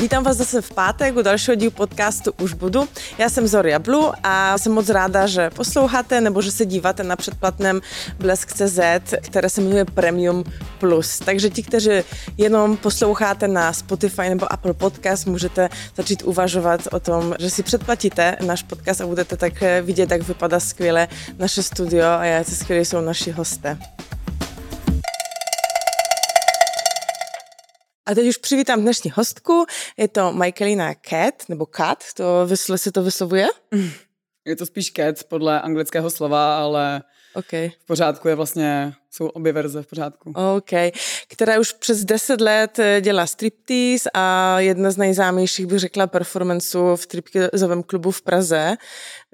Vítám vás zase v pátek u dalšího dílu podcastu Už budu. Já jsem Zoria Blue a jsem moc ráda, že posloucháte nebo že se díváte na předplatném Blesk.cz, které se jmenuje Premium Plus. Takže ti, kteří jenom posloucháte na Spotify nebo Apple Podcast, můžete začít uvažovat o tom, že si předplatíte náš podcast a budete tak vidět, jak vypadá skvěle naše studio a jak skvělé jsou naši hosté. A teď už přivítám dnešní hostku. Je to Michaelina Cat, nebo Cat, to vysle se to vyslovuje? Je to spíš Cat podle anglického slova, ale okay. v pořádku je vlastně, jsou obě verze v pořádku. OK. Která už přes 10 let eh, dělá striptease a jedna z nejznámějších, bych řekla, performanceů v striptizovém klubu v Praze.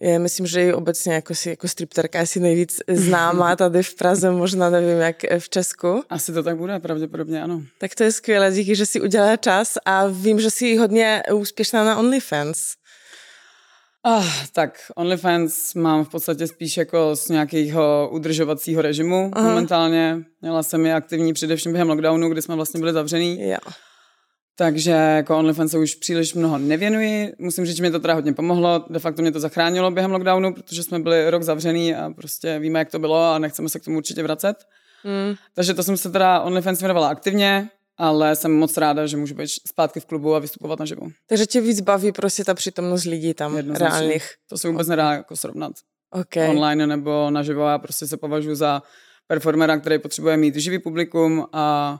Je, myslím, že je obecně jako, si, jako stripterka asi nejvíc známá tady v Praze, možná nevím, jak v Česku. Asi to tak bude, pravděpodobně ano. Tak to je skvělé, díky, že si udělala čas a vím, že jsi hodně úspěšná na OnlyFans. Ah, tak OnlyFans mám v podstatě spíš jako z nějakého udržovacího režimu Aha. momentálně. Měla jsem je aktivní především během lockdownu, kdy jsme vlastně byli zavřený. Jo. Takže jako OnlyFans se už příliš mnoho nevěnuji. Musím říct, že mi to teda hodně pomohlo. De facto mě to zachránilo během lockdownu, protože jsme byli rok zavřený a prostě víme, jak to bylo a nechceme se k tomu určitě vracet. Mm. Takže to jsem se teda OnlyFans věnovala aktivně ale jsem moc ráda, že můžu být zpátky v klubu a vystupovat na živo. Takže tě víc baví prostě ta přítomnost lidí tam reálných. To se vůbec nedá jako srovnat. Okay. Online nebo naživo. Já prostě se považuji za performera, který potřebuje mít živý publikum a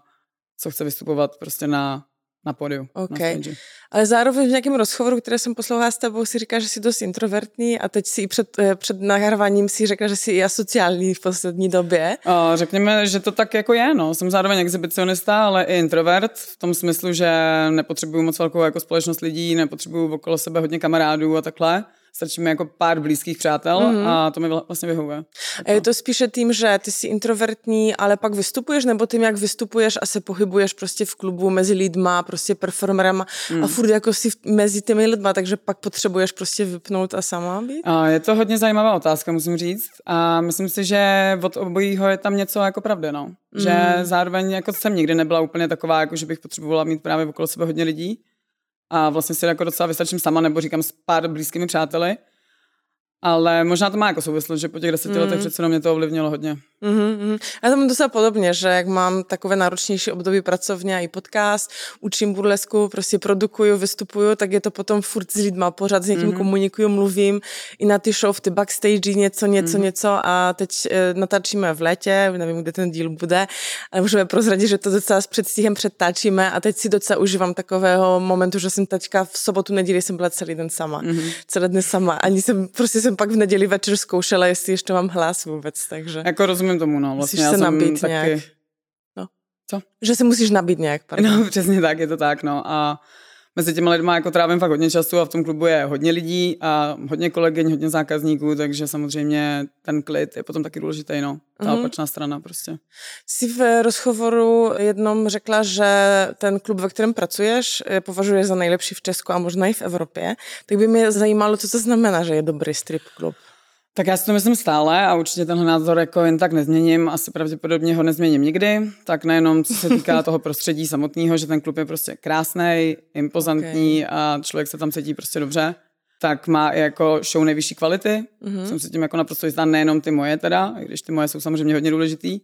co chce vystupovat prostě na na pódiu. Okay. Na Ale zároveň v nějakém rozhovoru, které jsem poslouchala s tebou, si říká, že jsi dost introvertní a teď si i před, eh, před nahráváním si řekla, že jsi i asociální v poslední době. O, řekněme, že to tak jako je. No. Jsem zároveň exhibicionista, ale i introvert v tom smyslu, že nepotřebuju moc velkou jako společnost lidí, nepotřebuju okolo sebe hodně kamarádů a takhle stačí mi jako pár blízkých přátel mm-hmm. a to mi vlastně vyhovuje. A je to spíše tím, že ty jsi introvertní, ale pak vystupuješ, nebo tím, jak vystupuješ a se pohybuješ prostě v klubu mezi lidma, prostě performerem mm. a furt jako si mezi těmi lidma, takže pak potřebuješ prostě vypnout a sama být? A je to hodně zajímavá otázka, musím říct. A myslím si, že od obojího je tam něco jako pravdy, no. Mm. Že zároveň jako jsem nikdy nebyla úplně taková, jako že bych potřebovala mít právě okolo sebe hodně lidí a vlastně si jako docela vystačím sama, nebo říkám s pár blízkými přáteli. Ale možná to má jako souvislost, že po těch deseti mm. letech přece mě to ovlivnilo hodně. Mm-hmm. Já to mám docela podobně, že jak mám takové náročnější období pracovně a i podcast, učím burlesku, prostě produkuju, vystupuju, tak je to potom furt s lidma, pořád s někým mm-hmm. komunikuju, mluvím i na ty show, v ty backstage, něco, něco, mm-hmm. něco a teď e, natáčíme v létě, nevím, kde ten díl bude, ale můžeme prozradit, že to docela s předstihem předtáčíme a teď si docela užívám takového momentu, že jsem teďka v sobotu, neděli jsem byla celý den sama, mm-hmm. celé dny sama, ani jsem, prostě jsem pak v neděli večer zkoušela, jestli ještě mám hlas vůbec, takže. Jako rozumím rozumím tomu, no. Vlastně Musíš se nabít taky... nějak. No. Co? Že se musíš nabít nějak, pardon. No, přesně tak, je to tak, no. A mezi těmi lidmi jako trávím fakt hodně času a v tom klubu je hodně lidí a hodně kolegyň, hodně zákazníků, takže samozřejmě ten klid je potom taky důležitý, no. Ta mm-hmm. opačná strana prostě. Jsi v rozhovoru jednom řekla, že ten klub, ve kterém pracuješ, považuje za nejlepší v Česku a možná i v Evropě. Tak by mě zajímalo, co to znamená, že je dobrý strip klub. Tak já si to myslím stále a určitě tenhle názor jako jen tak nezměním, asi pravděpodobně ho nezměním nikdy, tak nejenom co se týká toho prostředí samotného, že ten klub je prostě krásný, impozantní okay. a člověk se tam cítí prostě dobře, tak má i jako show nejvyšší kvality. Mm-hmm. Jsem si tím jako naprosto jistá, nejenom ty moje teda, i když ty moje jsou samozřejmě hodně důležitý,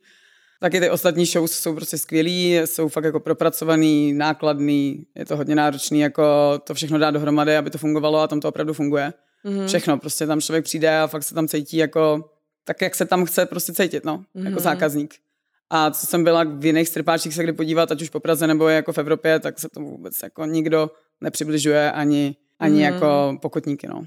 tak i ty ostatní shows jsou prostě skvělý, jsou fakt jako propracovaný, nákladný, je to hodně náročný, jako to všechno dá dohromady, aby to fungovalo a tam to opravdu funguje. Mm-hmm. Všechno, prostě tam člověk přijde a fakt se tam cítí jako, tak jak se tam chce prostě cítit, no, mm-hmm. jako zákazník. A co jsem byla v jiných stripáčích se kdy podívat, ať už po Praze nebo jako v Evropě, tak se to vůbec jako nikdo nepřibližuje ani ani mm. jako pokotníky, no.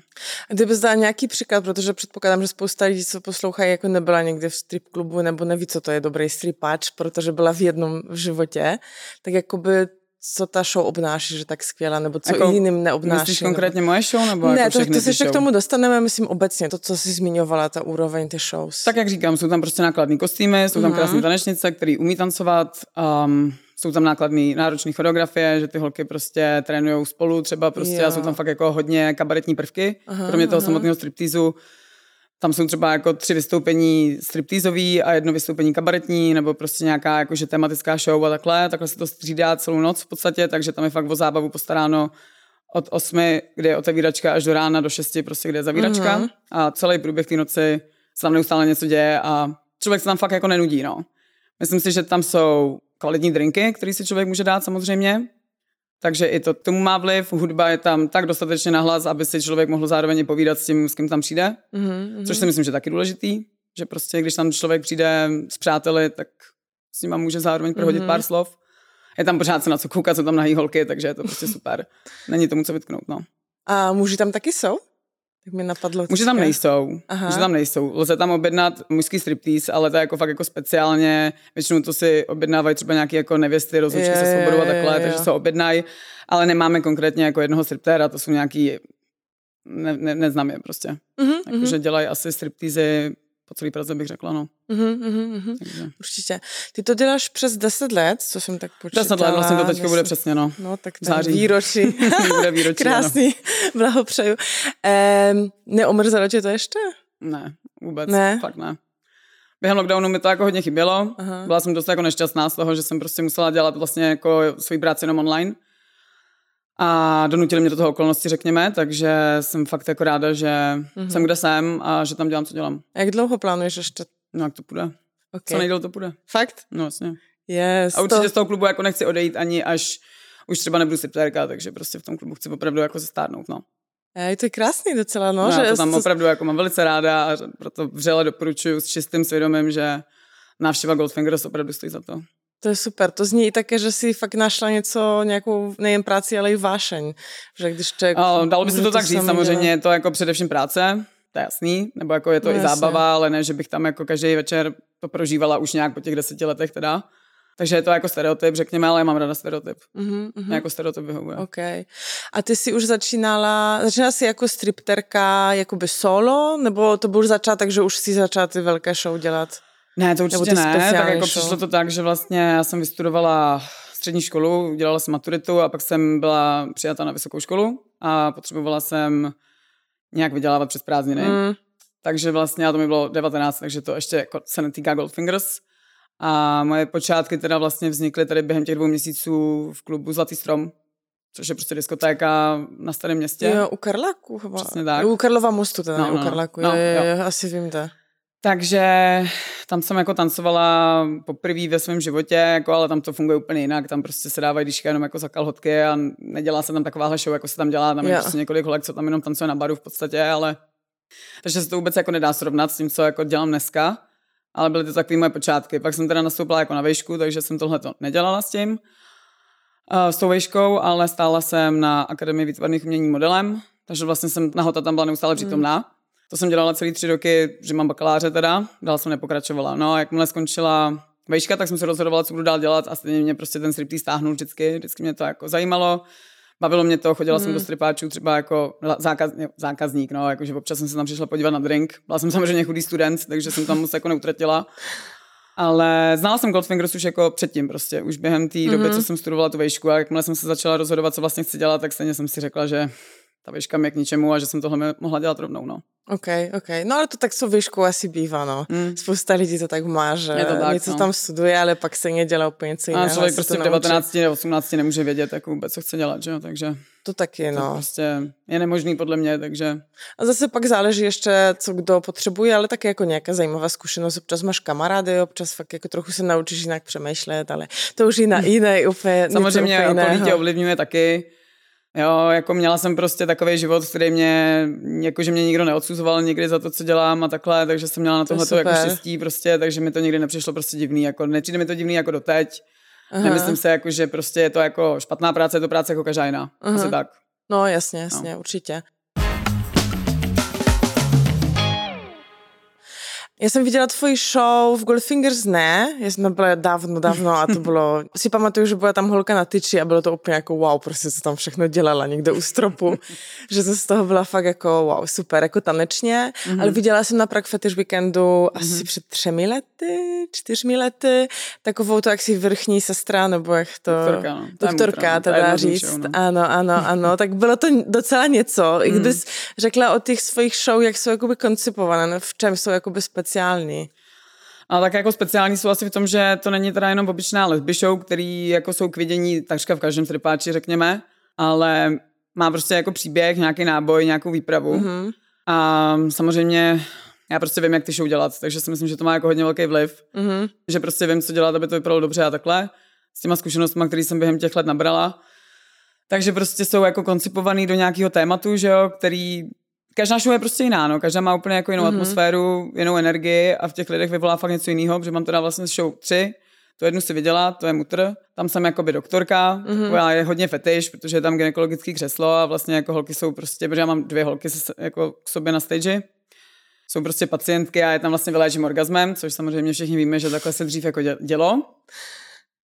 A kdyby dal nějaký příklad, protože předpokládám, že spousta lidí, co poslouchají, jako nebyla někde v strip klubu nebo neví, co to je dobrý stripáč, protože byla v jednom v životě, tak jakoby co ta show obnáší, že tak skvělá, nebo co jako, jiným neobnáší. Myslíš konkrétně nebo... moje show? Nebo ne, jako to, to se ještě k tomu dostaneme, myslím obecně, to, co jsi zmiňovala, ta úroveň ty shows. Tak jak říkám, jsou tam prostě nákladní kostýmy, jsou tam mm-hmm. krásné tanečnice, které umí tancovat, um, jsou tam nákladné náročné choreografie, že ty holky prostě trénují spolu třeba prostě jo. a jsou tam fakt jako hodně kabaretní prvky, aha, kromě toho aha. samotného striptýzu tam jsou třeba jako tři vystoupení striptýzový a jedno vystoupení kabaretní, nebo prostě nějaká jakože tematická show a takhle. Takhle se to střídá celou noc v podstatě, takže tam je fakt o zábavu postaráno od 8, kde je otevíračka, až do rána, do 6, prostě kde je zavíračka. Mm-hmm. A celý průběh té noci se tam neustále něco děje a člověk se tam fakt jako nenudí, no. Myslím si, že tam jsou kvalitní drinky, které si člověk může dát samozřejmě, takže i to tomu má vliv. Hudba je tam tak dostatečně nahlas, aby si člověk mohl zároveň povídat s tím, s kým tam přijde. Mm-hmm. Což si myslím, že je taky důležitý. Že prostě, když tam člověk přijde s přáteli, tak s nima může zároveň prohodit mm-hmm. pár slov. Je tam pořád se na co koukat, co tam nahý holky, takže je to prostě super. Není tomu co vytknout, no. A muži tam taky jsou? Tak mi napadlo. Muži tam nejsou. Aha. Muži tam nejsou. Lze tam objednat mužský striptease, ale to je jako fakt jako speciálně. Většinou to si objednávají třeba nějaké jako nevěsty, rozlučky se svobodou a takhle, je, je, takže se objednají. Ale nemáme konkrétně jako jednoho striptéra, to jsou nějaký ne, ne, neznám je prostě. Mm-hmm, Jakože dělají asi stripteasy po celý Praze bych řekla, no. Mm-hmm, mm-hmm. Takže. Určitě. Ty to děláš přes 10 let, co jsem tak počítala. 10 let, vlastně to teďka 10... bude přesně, no. No, tak Září. výročí. bude výročí, Krásný, ano. blahopřeju. Ehm, neomrzelo tě to ještě? Ne, vůbec, ne? fakt ne. Během lockdownu mi to jako hodně chybělo. Aha. Byla jsem dost jako nešťastná z toho, že jsem prostě musela dělat vlastně jako svoji práci jenom online. A donutili mě do toho okolnosti, řekněme, takže jsem fakt jako ráda, že mm-hmm. jsem kde jsem a že tam dělám, co dělám. A jak dlouho plánuješ ještě? No, jak to půjde. Okay. Co nejdéle to půjde. Fakt? No, vlastně. Yes, a určitě to... z toho klubu jako nechci odejít ani až už třeba nebudu striptérka, takže prostě v tom klubu chci opravdu jako zestárnout, no. Je to krásný docela, no. no že to tam to... opravdu jako mám velice ráda a proto vřele doporučuji s čistým svědomím, že návštěva Goldfingers opravdu stojí za to. To je super. To zní i také, že si fakt našla něco, nějakou nejen práci, ale i vášeň. Že když člověk... A, dalo by se to tak říct, samozřejmě je to jako především práce, to je jasný, nebo jako je to no, i jasně. zábava, ale ne, že bych tam jako každý večer to prožívala už nějak po těch deseti letech teda. Takže je to jako stereotyp, řekněme, ale já mám ráda stereotyp. Mm-hmm, mm-hmm. Jako stereotyp vyhovuje. Okay. A ty jsi už začínala, začínala jsi jako stripterka jakoby solo, nebo to byl už začátek, že už si začala ty velké show dělat? Ne, to určitě ne, tak jako přišlo to tak, že vlastně já jsem vystudovala střední školu, dělala jsem maturitu a pak jsem byla přijata na vysokou školu a potřebovala jsem nějak vydělávat přes prázdniny. Mm. Takže vlastně, a to mi bylo 19, takže to ještě jako se netýká Goldfingers. A moje počátky teda vlastně vznikly tady během těch dvou měsíců v klubu Zlatý strom, což je prostě diskotéka na starém městě. Jo, u Karlaku. Přesně tak. U Karlova mostu teda, no, no, u Karlaku, no, je, jo. asi vím to. Takže tam jsem jako tancovala poprvé ve svém životě, jako, ale tam to funguje úplně jinak. Tam prostě se dávají když jenom jako za kalhotky a nedělá se tam taková show, jako se tam dělá. Tam je prostě několik holek, co tam jenom tancuje na baru v podstatě, ale takže se to vůbec jako nedá srovnat s tím, co jako dělám dneska. Ale byly to takové moje počátky. Pak jsem teda nastoupila jako na vejšku, takže jsem tohle to nedělala s tím. Uh, s tou vejškou, ale stála jsem na Akademii výtvarných umění modelem, takže vlastně jsem nahota tam byla neustále přítomná. Mm. To jsem dělala celý tři roky, že mám bakaláře teda, dál jsem nepokračovala. No a jakmile skončila vejška, tak jsem se rozhodovala, co budu dál dělat a stejně mě prostě ten striptý stáhnul vždycky, vždycky mě to jako zajímalo. Bavilo mě to, chodila hmm. jsem do stripáčů třeba jako zákaz, zákazník, no, jakože občas jsem se tam přišla podívat na drink. Byla jsem samozřejmě chudý student, takže jsem tam moc jako neutratila. Ale znala jsem Goldfingers už jako předtím prostě, už během té mm-hmm. doby, co jsem studovala tu vejšku a jakmile jsem se začala rozhodovat, co vlastně chci dělat, tak stejně jsem si řekla, že ta výška mě k ničemu a že jsem tohle mohla dělat rovnou, no. OK, OK. No ale to tak co výšku asi bývá, no. Mm. Spousta lidí to tak má, že je to tak, něco no. tam studuje, ale pak se nedělá úplně něco jiného. A člověk prostě v 19 nebo 18 nemůže vědět jako vůbec, co chce dělat, že jo, takže... To taky, no. To prostě je nemožný podle mě, takže... A zase pak záleží ještě, co kdo potřebuje, ale taky jako nějaká zajímavá zkušenost. Občas máš kamarády, občas fakt jako trochu se naučíš jinak přemýšlet, ale to už jiná, jiné úplně Samozřejmě okolí tě ovlivňuje taky Jo, jako měla jsem prostě takový život, který mě, jako že mě nikdo neodsuzoval nikdy za to, co dělám a takhle, takže jsem měla na tohle to jako štěstí prostě, takže mi to nikdy nepřišlo prostě divný, jako nepřijde mi to divný jako doteď. Aha. Nemyslím se jako, že prostě je to jako špatná práce, je to práce jako každá jiná. Aha. Asi tak. No jasně, jasně, no. určitě. Já jsem viděla tvoji show v Goldfingers, ne? Jsem tam byla dávno, dávno a to bylo, si pamatuju, že byla tam holka na tyči a bylo to úplně jako wow, prostě se tam všechno dělala někde u stropu, že to z toho byla fakt jako wow, super, jako tanečně, mm-hmm. ale viděla jsem na Prague Fetish Weekendu mm-hmm. asi před třemi lety, čtyřmi lety, takovou to jaksi vrchní sestra, nebo jak to... Doktorka, no. Doktorka, to dá říct. No. Ano, ano, ano, tak bylo to docela něco. I kdybys mm. řekla o těch svých show, jak jsou jakoby koncipované, v čem jsou jakoby speciální? A tak jako speciální jsou asi v tom, že to není teda jenom obyčná lesby show, který jako jsou k vidění takřka v každém stripáči, řekněme, ale má prostě jako příběh, nějaký náboj, nějakou výpravu. Mm-hmm. A samozřejmě já prostě vím, jak ty show dělat, takže si myslím, že to má jako hodně velký vliv, mm-hmm. že prostě vím, co dělat, aby to vypadalo dobře a takhle, s těma zkušenostmi, které jsem během těch let nabrala. Takže prostě jsou jako koncipovaný do nějakého tématu, že jo, který každá show je prostě jiná, no. Každá má úplně jako jinou mm-hmm. atmosféru, jinou energii a v těch lidech vyvolá fakt něco jiného, protože mám teda vlastně show tři, to jednu si viděla, to je mutr, tam jsem jakoby doktorka, mm-hmm. taková je hodně fetiš, protože je tam gynekologický křeslo a vlastně jako holky jsou prostě, protože já mám dvě holky jako k sobě na stage, jsou prostě pacientky a je tam vlastně vyléčím orgasmem, což samozřejmě všichni víme, že takhle se dřív jako dělo.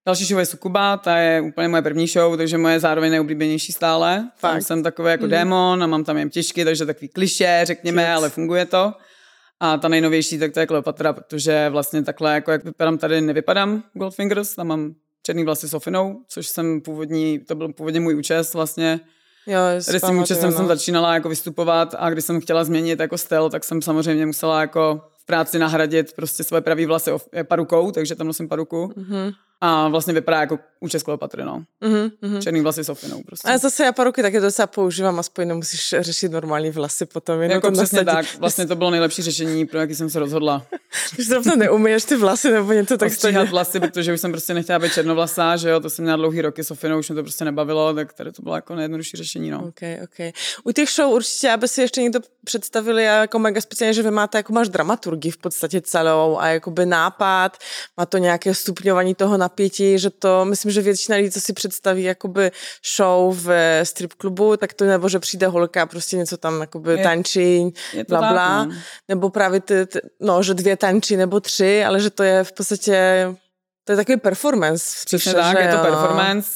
Další show je Sukuba, ta je úplně moje první show, takže moje zároveň nejoblíbenější stále. Fakt. Tam jsem takový jako mm. démon a mám tam jen těžky, takže takový kliše, řekněme, Yes. ale funguje to. A ta nejnovější, tak to je Kleopatra, protože vlastně takhle, jako jak vypadám tady, nevypadám Goldfingers, tam mám černý vlasy s ofinou, což jsem původní, to byl původně můj účest vlastně. Jo, Tady s tím účestem no. jsem začínala jako vystupovat a když jsem chtěla změnit jako styl, tak jsem samozřejmě musela jako v práci nahradit prostě své pravý vlasy parukou, takže tam nosím paruku. Mm-hmm. A vlastně vypadá jako účest Kleopatry, no. Mm-hmm. Černý vlasy s ofinou prostě. A zase já paruky taky docela používám, aspoň nemusíš řešit normální vlasy potom. Jenom jako přesně tak, vlastně to bylo nejlepší řešení, pro jaký jsem se rozhodla. Že to neumíš ty vlasy nebo něco tak stejně. vlasy, protože už jsem prostě nechtěla být černovlasá, že jo, to jsem měla dlouhý roky s ofinou, už mě to prostě nebavilo, tak tady to bylo jako nejjednodušší řešení, no. Okay, okay. U těch show určitě, aby si ještě někdo představili jako mega speciálně, že vy máte, jako máš dramaturgii v podstatě celou a jakoby nápad, má to nějaké stupňování toho napětí, že to, myslím, že většina lidí, co si představí jakoby show v strip klubu, tak to nebo, že přijde holka, prostě něco tam jakoby je, tančí, je bla, bla, no. nebo právě ty, ty, no, že dvě tančí nebo tři, ale že to je v podstatě, to je takový performance. Přesně tak, je to performance.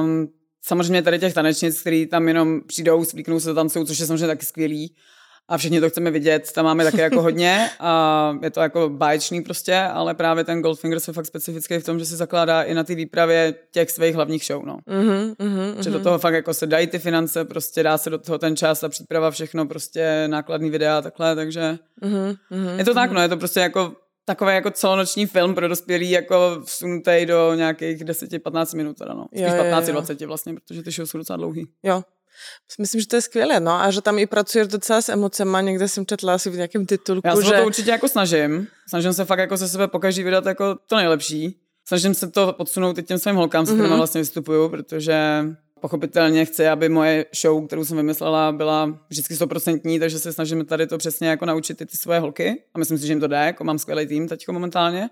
Um, samozřejmě tady těch tanečnic, který tam jenom přijdou, splíknou se tam jsou, což je samozřejmě taky skvělý a všichni to chceme vidět, tam máme také jako hodně a je to jako báječný prostě, ale právě ten Goldfinger se fakt specifický v tom, že se zakládá i na ty výpravě těch svých hlavních show, no. Mm-hmm, mm-hmm. Že do toho fakt jako se dají ty finance, prostě dá se do toho ten čas a příprava, všechno, prostě nákladný videa a takhle, takže mm-hmm, je to tak, no, je to prostě jako takový jako celonoční film pro dospělý, jako vsunutý do nějakých 10-15 minut, teda no. Spíš 15-20 vlastně, protože ty show jsou docela dlouhý. Jo, Myslím, že to je skvělé, no, a že tam i pracuješ docela s emocema, někde jsem četla asi v nějakém titulku, Já se že... to určitě jako snažím, snažím se fakt jako ze sebe pokaždý vydat jako to nejlepší. Snažím se to podsunout i těm svým holkám, s kterými mm-hmm. vlastně vystupuju, protože pochopitelně chci, aby moje show, kterou jsem vymyslela, byla vždycky stoprocentní, takže se snažím tady to přesně jako naučit i ty svoje holky. A myslím si, že jim to jde, jako mám skvělý tým teď momentálně.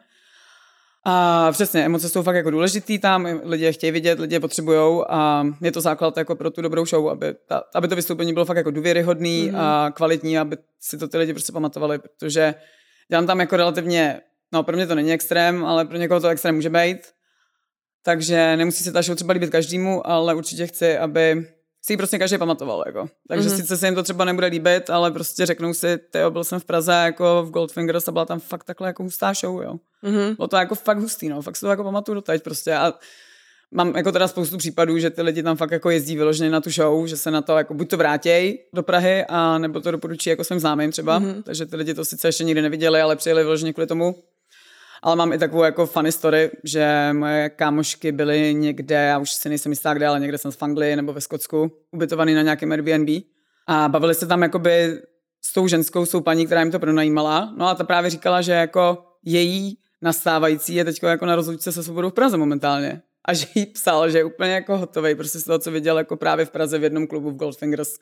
A přesně, emoce jsou fakt jako důležitý tam, lidi je chtějí vidět, lidi je potřebují a je to základ jako pro tu dobrou show, aby, ta, aby to vystoupení bylo fakt jako důvěryhodný mm. a kvalitní, aby si to ty lidi prostě pamatovali, protože dělám tam jako relativně, no pro mě to není extrém, ale pro někoho to extrém může být, takže nemusí se ta show třeba líbit každému, ale určitě chci, aby si ji prostě každý pamatoval, jako. Takže mm-hmm. sice se jim to třeba nebude líbit, ale prostě řeknou si, tyjo, byl jsem v Praze jako v Goldfingers a byla tam fakt takhle jako hustá show, jo. Mm-hmm. Bylo to jako fakt hustý, no, fakt si to jako pamatuju doteď prostě a mám jako teda spoustu případů, že ty lidi tam fakt jako jezdí vyloženě na tu show, že se na to jako buď to vrátějí do Prahy, a nebo to doporučí jako svým známým třeba, mm-hmm. takže ty lidi to sice ještě nikdy neviděli, ale přijeli vyloženě kvůli tomu. Ale mám i takovou jako funny story, že moje kámošky byly někde, já už si nejsem jistá kde, ale někde jsem v Anglii nebo ve Skotsku, ubytovaný na nějakém Airbnb. A bavili se tam jakoby s tou ženskou, s tou paní, která jim to pronajímala. No a ta právě říkala, že jako její nastávající je teď jako na rozlučce se svobodou v Praze momentálně a že jí psal, že je úplně jako hotový, prostě z toho, co viděl jako právě v Praze v jednom klubu v Goldfingers.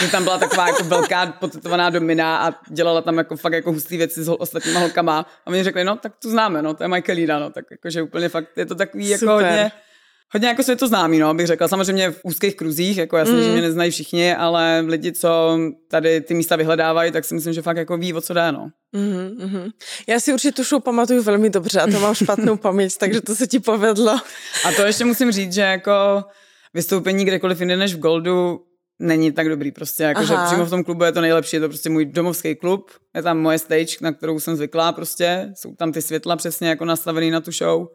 Že tam byla taková jako velká potetovaná domina a dělala tam jako fakt jako hustý věci s ostatníma holkama. A oni řekli, no tak tu známe, no, to je Michaelina, no, tak jakože úplně fakt je to takový jako Super. hodně Hodně jako se to známý, no, bych řekla. Samozřejmě v úzkých kruzích, jako jasně, mm. že mě neznají všichni, ale lidi, co tady ty místa vyhledávají, tak si myslím, že fakt jako ví, o co dá, no. Mm-hmm. Já si určitě tu show pamatuju velmi dobře a to mám špatnou paměť, takže to se ti povedlo. A to ještě musím říct, že jako vystoupení kdekoliv jinde než v Goldu není tak dobrý prostě, jako že přímo v tom klubu je to nejlepší, je to prostě můj domovský klub, je tam moje stage, na kterou jsem zvyklá prostě, jsou tam ty světla přesně jako nastavený na tu show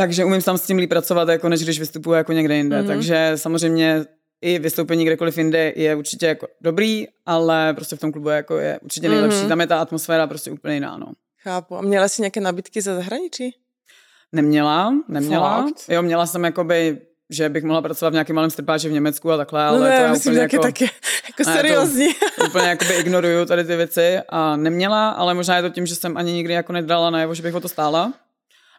takže umím tam s tím líp pracovat, jako než když vystupuji jako někde jinde. Mm-hmm. Takže samozřejmě i vystoupení kdekoliv jinde je určitě jako dobrý, ale prostě v tom klubu jako je určitě nejlepší. Mm-hmm. Tam je ta atmosféra prostě úplně jiná, no. Chápu. A měla jsi nějaké nabídky ze zahraničí? Neměla, neměla. Fakt? Jo, měla jsem jakoby že bych mohla pracovat v nějakém malém strpáči v Německu a takhle, ale no ne, to já myslím, úplně jako, taky, jako seriózní. To, úplně jakoby ignoruju tady ty věci a neměla, ale možná je to tím, že jsem ani nikdy jako nedrala najevo, že bych o to stála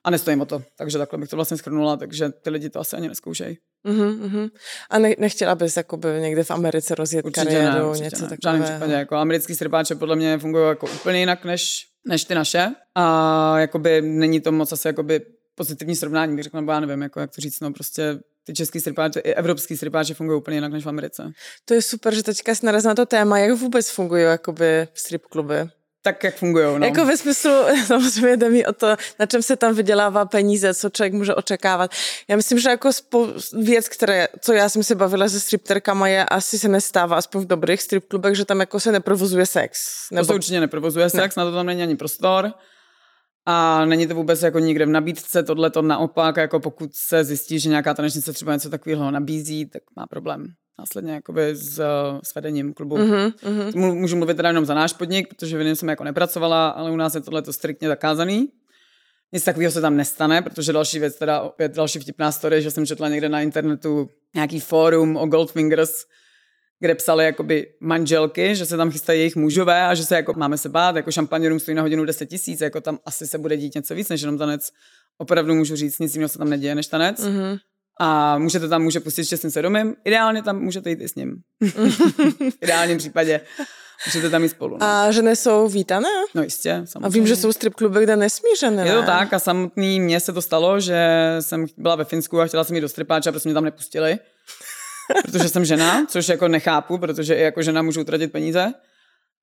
a nestojím o to. Takže takhle bych to vlastně schrnula, takže ty lidi to asi ani neskoušejí. Uh-huh, uh-huh. A ne, nechtěla bys jakoby někde v Americe rozjet určitě kariéru, ne, něco ne. takového? V žádném případě. Jako americký střepáče podle mě fungují jako úplně jinak než, než ty naše. A jakoby není to moc asi jakoby pozitivní srovnání, bych řekla, nebo já nevím, jako, jak to říct, no prostě ty český stripáče, i evropský stripáče fungují úplně jinak než v Americe. To je super, že teďka jsi narazil na to téma, jak vůbec fungují jakoby strip kluby tak, jak fungují. No. Jako ve smyslu, samozřejmě jde mi o to, na čem se tam vydělává peníze, co člověk může očekávat. Já myslím, že jako spou- věc, které, co já jsem si bavila se stripterkama, je asi se nestává, aspoň v dobrých strip klubech, že tam jako se neprovozuje sex. Nebo... To se určitě neprovozuje sex, ne. na to tam není ani prostor. A není to vůbec jako nikde v nabídce, tohle to naopak, jako pokud se zjistí, že nějaká tanečnice třeba něco takového nabízí, tak má problém následně jakoby s, s vedením klubu. Mm-hmm, Můžu mluvit teda jenom za náš podnik, protože v něm jsem jako nepracovala, ale u nás je tohle to striktně zakázaný. Nic takového se tam nestane, protože další věc, teda opět další vtipná story, že jsem četla někde na internetu nějaký fórum o Goldfingers, kde psali jakoby manželky, že se tam chystají jejich mužové a že se jako máme se bát, jako šampaněrům stojí na hodinu 10 tisíc, jako tam asi se bude dít něco víc než jenom tanec. Opravdu můžu říct, nic jiného se tam neděje než tanec. Mm-hmm. A můžete tam může pustit s čestným svědomím. Ideálně tam můžete jít i s ním. v ideálním případě. Můžete tam jít spolu. No. A ženy jsou vítané? No jistě, samozřejmě. A vím, že jsou strip kluby, kde nesmí ženy, Je to tak a samotný mně se to stalo, že jsem byla ve Finsku a chtěla jsem jít do stripáče a prostě mě tam nepustili. protože jsem žena, což jako nechápu, protože i jako žena můžu utratit peníze.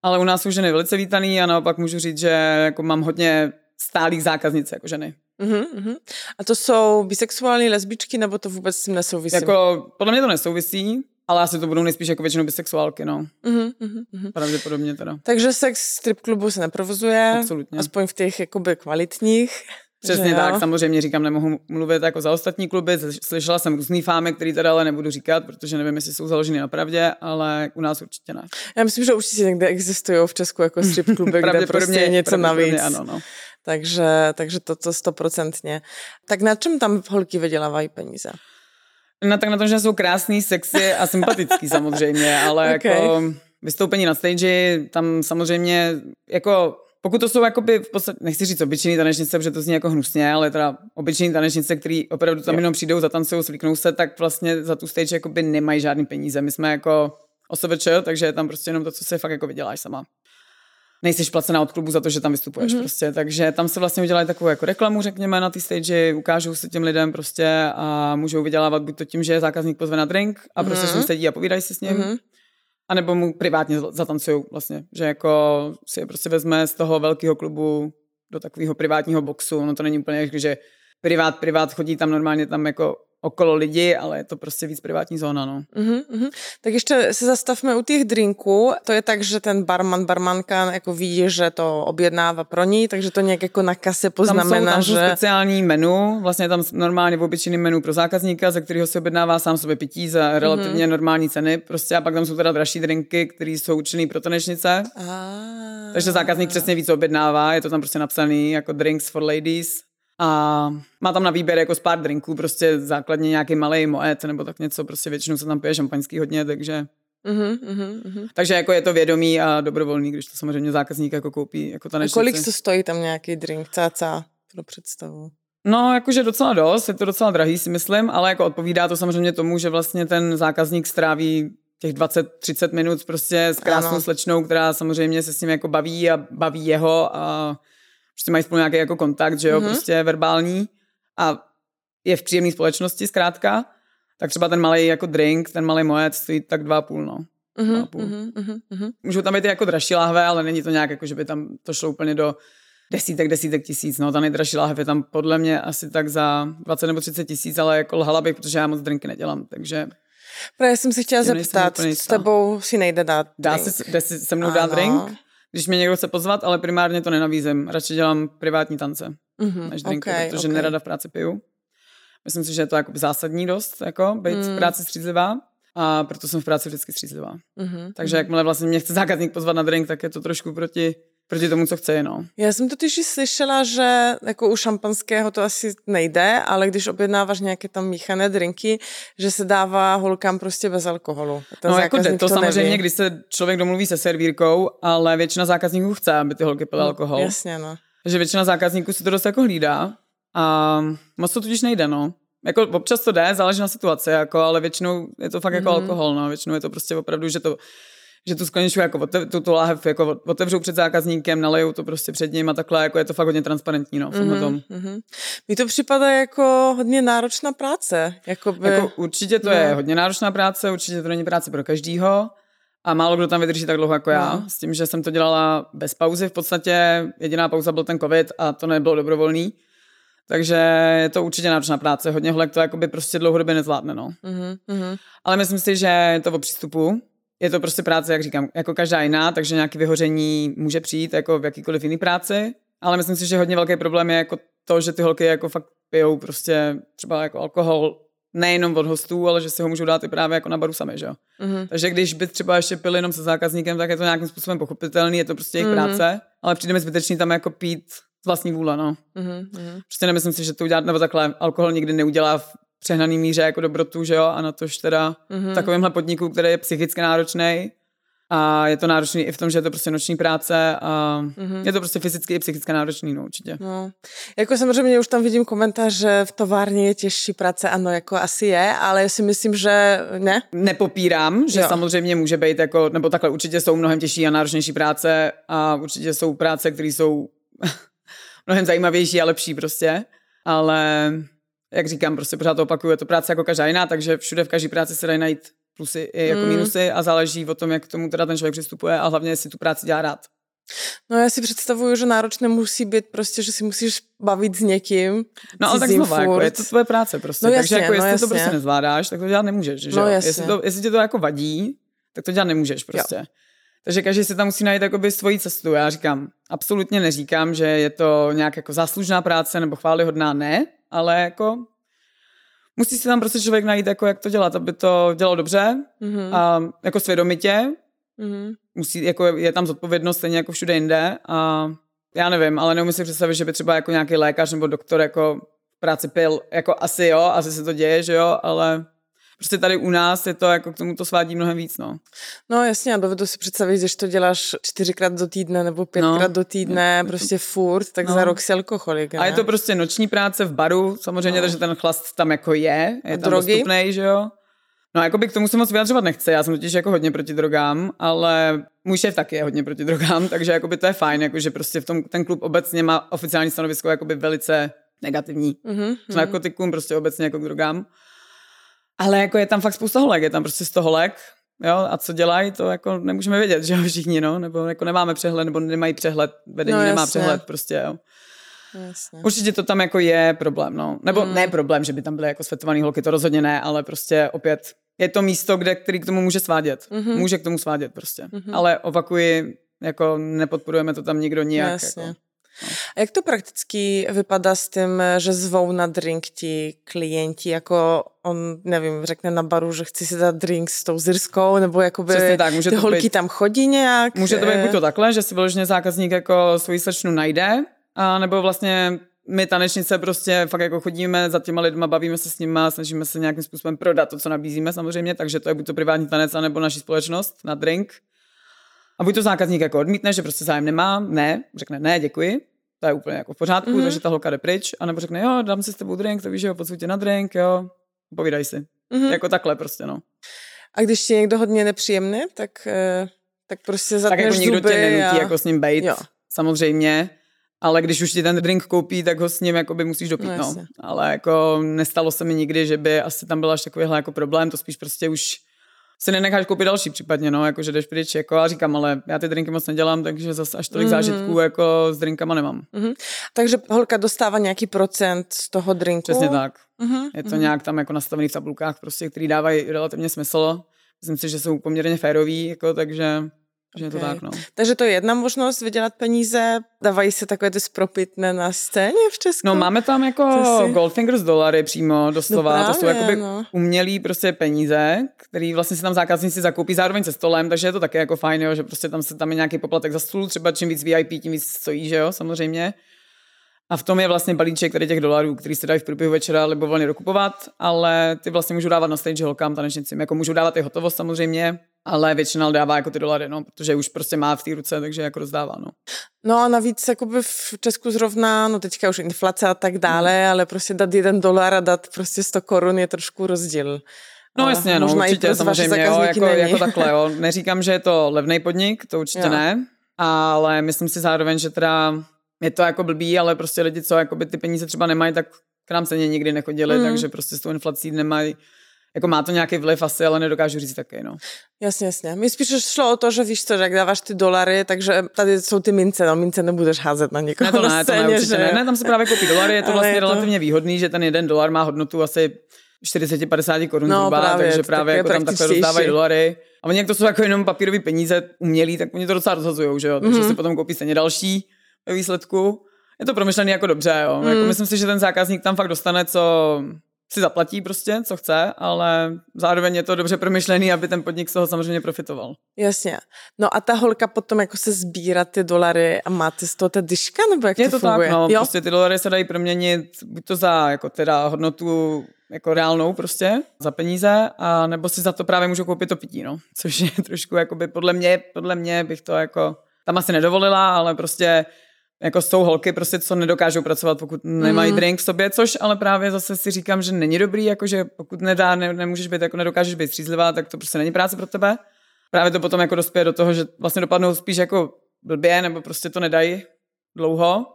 Ale u nás jsou ženy velice vítaný a naopak můžu říct, že jako mám hodně stálých zákaznic jako ženy. Uh-huh, uh-huh. A to jsou bisexuální lesbičky, nebo to vůbec s tím nesouvisí? Jako, podle mě to nesouvisí, ale asi to budou nejspíš jako většinou bisexuálky, no. Uh-huh, uh-huh. Pravděpodobně teda. Takže sex strip klubu se neprovozuje, Absolutně. aspoň v těch jakoby kvalitních. Přesně tak, samozřejmě říkám, nemohu mluvit jako za ostatní kluby, slyšela jsem různý fámy, který teda ale nebudu říkat, protože nevím, jestli jsou založeny na pravdě, ale u nás určitě ne. Já myslím, že určitě někde existují v Česku jako strip kluby, kde prostě je něco navíc. Ano, no. Takže, takže toto stoprocentně. Tak na čem tam holky vydělávají peníze? No tak na tom, že jsou krásný, sexy a sympatický samozřejmě, ale okay. jako vystoupení na stage, tam samozřejmě jako pokud to jsou jakoby v podstatě, nechci říct obyčejný tanečnice, protože to zní jako hnusně, ale teda obyčejní tanečnice, který opravdu tam jenom přijdou, zatancují, slíknou se, tak vlastně za tu stage jakoby nemají žádný peníze. My jsme jako OSVČ, takže je tam prostě jenom to, co si fakt jako vyděláš sama nejsi placená od klubu za to, že tam vystupuješ mm-hmm. prostě. Takže tam se vlastně udělají takovou jako reklamu, řekněme, na té stage, ukážou se těm lidem prostě a můžou vydělávat buď to tím, že zákazník pozve na drink a prostě mm-hmm. s ním sedí a povídají si s ním. Mm-hmm. A nebo mu privátně zatancují vlastně, že jako si je prostě vezme z toho velkého klubu do takového privátního boxu, no to není úplně, že privát, privát chodí tam normálně tam jako okolo lidi, ale je to prostě víc privátní zóna, no. Uh-huh, uh-huh. Tak ještě se zastavme u těch drinků. To je tak, že ten barman, barmanka jako vidí, že to objednává pro ní, takže to nějak jako na kase poznamená, tam jsou, tam že... speciální menu, vlastně tam normálně v obyčejný menu pro zákazníka, ze kterého se objednává sám sobě pití za relativně uh-huh. normální ceny, prostě a pak tam jsou teda dražší drinky, které jsou určené pro tanečnice. Ah. Takže zákazník přesně víc objednává, je to tam prostě napsaný jako drinks for ladies a má tam na výběr jako pár drinků, prostě základně nějaký malý moet nebo tak něco, prostě většinou se tam pije šampaňský hodně, takže Uh-huh, uh-huh. Takže jako je to vědomý a dobrovolný, když to samozřejmě zákazník jako koupí jako A kolik to stojí tam nějaký drink, cca pro představu? No, jakože docela dost, je to docela drahý si myslím, ale jako odpovídá to samozřejmě tomu, že vlastně ten zákazník stráví těch 20-30 minut prostě s krásnou ano. slečnou, která samozřejmě se s ním jako baví a baví jeho a prostě mají spolu nějaký jako kontakt, že jo, mm-hmm. prostě verbální. A je v příjemné společnosti zkrátka, tak třeba ten malý jako drink, ten malý mojec stojí tak dva půl, no. Uh-huh, uh-huh, uh-huh. Můžou tam být jako dražší láhve, ale není to nějak jako, že by tam to šlo úplně do desítek, desítek tisíc. No, ta nejdražší láhev je tam podle mě asi tak za 20 nebo 30 tisíc, ale jako lhala bych, protože já moc drinky nedělám, takže... Právě jsem se chtěla zeptat, s tebou si nejde dát drink. Dá jde si se mnou dát drink? Když mě někdo chce pozvat, ale primárně to nenabízím. Radši dělám privátní tance mm-hmm, než drinky, okay, protože okay. nerada v práci piju. Myslím si, že je to jako zásadní dost, jako být mm. v práci střízlivá. A proto jsem v práci vždycky střízlivá. Mm-hmm. Takže jakmile vlastně mě chce zákazník pozvat na drink, tak je to trošku proti proti tomu, co chce, no. Já jsem totiž slyšela, že jako u šampanského to asi nejde, ale když objednáváš nějaké tam míchané drinky, že se dává holkám prostě bez alkoholu. Ta no jako jde, to, to samozřejmě, neví. když se člověk domluví se servírkou, ale většina zákazníků chce, aby ty holky pily no, alkohol. Jasně, no. Takže většina zákazníků si to dost jako hlídá a moc to totiž nejde, no. Jako občas to jde, záleží na situaci, jako, ale většinou je to fakt jako mm. alkohol, no. Většinou je to prostě opravdu, že to že tu skleničku jako otev, tu, tu láhev jako otevřou před zákazníkem, nalejou to prostě před ním a takhle, jako je to fakt hodně transparentní, no, v mm-hmm, tom. Mm-hmm. Mně to připadá jako hodně náročná práce. Jakoby... Jako určitě to no. je hodně náročná práce, určitě to není práce pro každýho a málo kdo tam vydrží tak dlouho jako já, no. s tím, že jsem to dělala bez pauzy v podstatě, jediná pauza byl ten covid a to nebylo dobrovolný. Takže je to určitě náročná práce, hodně holek to jakoby prostě dlouhodobě nezvládne, no. Mm-hmm. Ale myslím si, že je to o přístupu, je to prostě práce, jak říkám, jako každá jiná, takže nějaké vyhoření může přijít jako v jakýkoliv jiný práci, ale myslím si, že hodně velký problém je jako to, že ty holky jako fakt pijou prostě třeba jako alkohol nejenom od hostů, ale že si ho můžou dát i právě jako na baru sami, že jo. Mm-hmm. Takže když by třeba ještě pili jenom se zákazníkem, tak je to nějakým způsobem pochopitelný, je to prostě jejich mm-hmm. práce, ale přijde mi zbytečný tam jako pít z vlastní vůle, no. Mm-hmm. Prostě nemyslím si, že to udělat, nebo takhle alkohol nikdy neudělá přehnaný míře jako dobrotu, že jo, a na tož teda mm-hmm. takovýmhle podniku, který je psychicky náročný a je to náročný i v tom, že je to prostě noční práce a mm-hmm. je to prostě fyzicky i psychicky náročný, no určitě. No. Jako samozřejmě už tam vidím komentář, že v továrně je těžší práce, ano, jako asi je, ale já si myslím, že ne. Nepopírám, že jo. samozřejmě může být jako, nebo takhle určitě jsou mnohem těžší a náročnější práce a určitě jsou práce, které jsou mnohem zajímavější a lepší prostě, ale jak říkám, prostě pořád to opakuju, je to práce jako každá jiná, takže všude v každé práci se dají najít plusy i jako mm. minusy a záleží o tom, jak k tomu teda ten člověk přistupuje a hlavně, jestli tu práci dělá rád. No já si představuju, že náročné musí být prostě, že si musíš bavit s někým. No ale tak znova, jako je to tvoje práce prostě. No, jasně, Takže jako no, jestli jasně. to prostě nezvládáš, tak to dělat nemůžeš. Že? No, jestli, to, jestli tě to jako vadí, tak to dělat nemůžeš prostě. Jo. Takže každý si tam musí najít jakoby svoji cestu. Já říkám, absolutně neříkám, že je to nějak jako záslužná práce nebo chválihodná, ne, ale jako musí si tam prostě člověk najít, jako jak to dělat, aby to dělalo dobře mm-hmm. a jako svědomitě. Mm-hmm. Musí, jako je tam zodpovědnost stejně jako všude jinde a já nevím, ale neumím si představit, že by třeba jako nějaký lékař nebo doktor jako práci pil, jako asi jo, asi se to děje, že jo, ale prostě tady u nás je to jako k tomu to svádí mnohem víc, no. No jasně, a dovedu si představit, že to děláš čtyřikrát do týdne nebo pětkrát no. do týdne, prostě furt, tak no. za rok si alkoholik, ne? A je to prostě noční práce v baru, samozřejmě, no. takže ten chlast tam jako je, je a tam drogy? dostupný, že jo. No, jako by k tomu se moc vyjadřovat nechce, já jsem totiž jako hodně proti drogám, ale můj šéf taky je hodně proti drogám, takže jako by to je fajn, jako že prostě v tom ten klub obecně má oficiální stanovisko jako by velice negativní. Mm-hmm. K narkotikům, prostě obecně jako k drogám. Ale jako je tam fakt spousta holek, je tam prostě sto holek, jo, a co dělají, to jako nemůžeme vědět, že jo, všichni, no, nebo jako nemáme přehled, nebo nemají přehled, vedení no, nemá přehled, prostě, jo. Jasně. Určitě to tam jako je problém, no. Nebo mm. ne problém, že by tam byly jako světované holky, to rozhodně ne, ale prostě opět je to místo, kde, který k tomu může svádět. Mm-hmm. Může k tomu svádět prostě. Mm-hmm. Ale opakuji, jako nepodporujeme to tam nikdo nijak. Jasně. Jako. A jak to prakticky vypadá s tím, že zvou na drink ti klienti, jako on, nevím, řekne na baru, že chci si dát drink s tou zirskou, nebo jakoby Přesně tak, může ty to holky být, tam chodí nějak? Může to být buď to takhle, že si vyloženě zákazník jako svoji slečnu najde, a nebo vlastně my tanečnice prostě fakt jako chodíme za těma lidma, bavíme se s nimi, snažíme se nějakým způsobem prodat to, co nabízíme samozřejmě, takže to je buď to privátní tanec, nebo naší společnost na drink. A buď to zákazník jako odmítne, že prostě zájem nemá, ne, řekne ne, děkuji, to je úplně jako v pořádku, mm-hmm. takže ta holka jde pryč, anebo řekne, jo, dám si s tebou drink, to víš, jo, pozvu tě na drink, jo, povídaj si. Mm-hmm. Jako takhle prostě, no. A když ti někdo hodně nepříjemný, tak, eh, tak prostě zatneš Tak jako nikdo zuby tě nenutí a... jako s ním bejt, jo. samozřejmě, ale když už ti ten drink koupí, tak ho s ním jakoby musíš dopít, no. no. Ale jako nestalo se mi nikdy, že by asi tam byl až takovýhle jako problém, to spíš prostě už si nenecháš koupit další případně, no, jako že jdeš pryč, jako a říkám, ale já ty drinky moc nedělám, takže zase až tolik mm-hmm. zážitků jako s drinkama nemám. Mm-hmm. Takže holka dostává nějaký procent z toho drinku? Přesně tak. Mm-hmm. Je to mm-hmm. nějak tam jako nastavený v tabulkách, prostě, který dávají relativně smysl. Myslím si, že jsou poměrně féroví, jako, takže že okay. to tak, no. Takže to je jedna možnost vydělat peníze. Dávají se takové ty spropitné na scéně v Česku? No máme tam jako si... Goldfingers dolary přímo doslova. No právě, to jsou jakoby no. umělý prostě peníze, který vlastně si tam zákazníci zakoupí zároveň se stolem, takže je to také jako fajn, jo, že prostě tam se tam je nějaký poplatek za stůl, třeba čím víc VIP, tím víc stojí, že jo, samozřejmě. A v tom je vlastně balíček tady těch dolarů, který se dají v průběhu večera libovolně dokupovat, ale ty vlastně můžou dávat na stage holkám, tanečnicím. Jako můžou dávat i hotovost samozřejmě, ale většina dává jako ty dolary, no, protože už prostě má v té ruce, takže jako rozdává, no. No a navíc jakoby v Česku zrovna, no teďka už inflace a tak dále, mm. ale prostě dát jeden dolar a dát prostě 100 korun je trošku rozdíl. No jasně, no, určitě, samozřejmě, jo, jako, jako takhle, jo. Neříkám, že je to levný podnik, to určitě jo. ne, ale myslím si zároveň, že teda je to jako blbý, ale prostě lidi, co jakoby ty peníze třeba nemají, tak k nám se nikdy nechodili, mm. takže prostě s tou inflací nemají jako má to nějaký vliv asi, ale nedokážu říct taky, no. Jasně, jasně. Mi spíš šlo o to, že víš co, že jak dáváš ty dolary, takže tady jsou ty mince, no mince nebudeš házet na někoho ne, to ne, scéně, to ne, určitě že... ne, ne, tam se právě koupí dolary, je to vlastně je to... relativně výhodný, že ten jeden dolar má hodnotu asi 40-50 korun no, zhruba, právě, takže právě jako tam takhle rozdávají dolary. A oni jak to jsou jako jenom papírové peníze umělí, tak oni to docela rozhazují, že jo, takže mm-hmm. si potom koupí stejně další ve výsledku. Je to promyšlený jako dobře, jo. Mm. Jako myslím si, že ten zákazník tam fakt dostane, co si zaplatí prostě, co chce, ale zároveň je to dobře promyšlený, aby ten podnik z toho samozřejmě profitoval. Jasně. No a ta holka potom jako se sbírá ty dolary a máte z toho ta dyška, nebo jak je to, to funguje? tak, no, jo? prostě ty dolary se dají proměnit buď to za jako teda hodnotu jako reálnou prostě za peníze, a nebo si za to právě můžu koupit to pití, no. Což je trošku jakoby podle mě, podle mě bych to jako tam asi nedovolila, ale prostě jako jsou holky prostě, co nedokážou pracovat, pokud nemají mm. drink v sobě, což ale právě zase si říkám, že není dobrý, jakože pokud nedá, ne, nemůžeš být, jako nedokážeš být střízlivá, tak to prostě není práce pro tebe. Právě to potom jako dospěje do toho, že vlastně dopadnou spíš jako blbě, nebo prostě to nedají dlouho,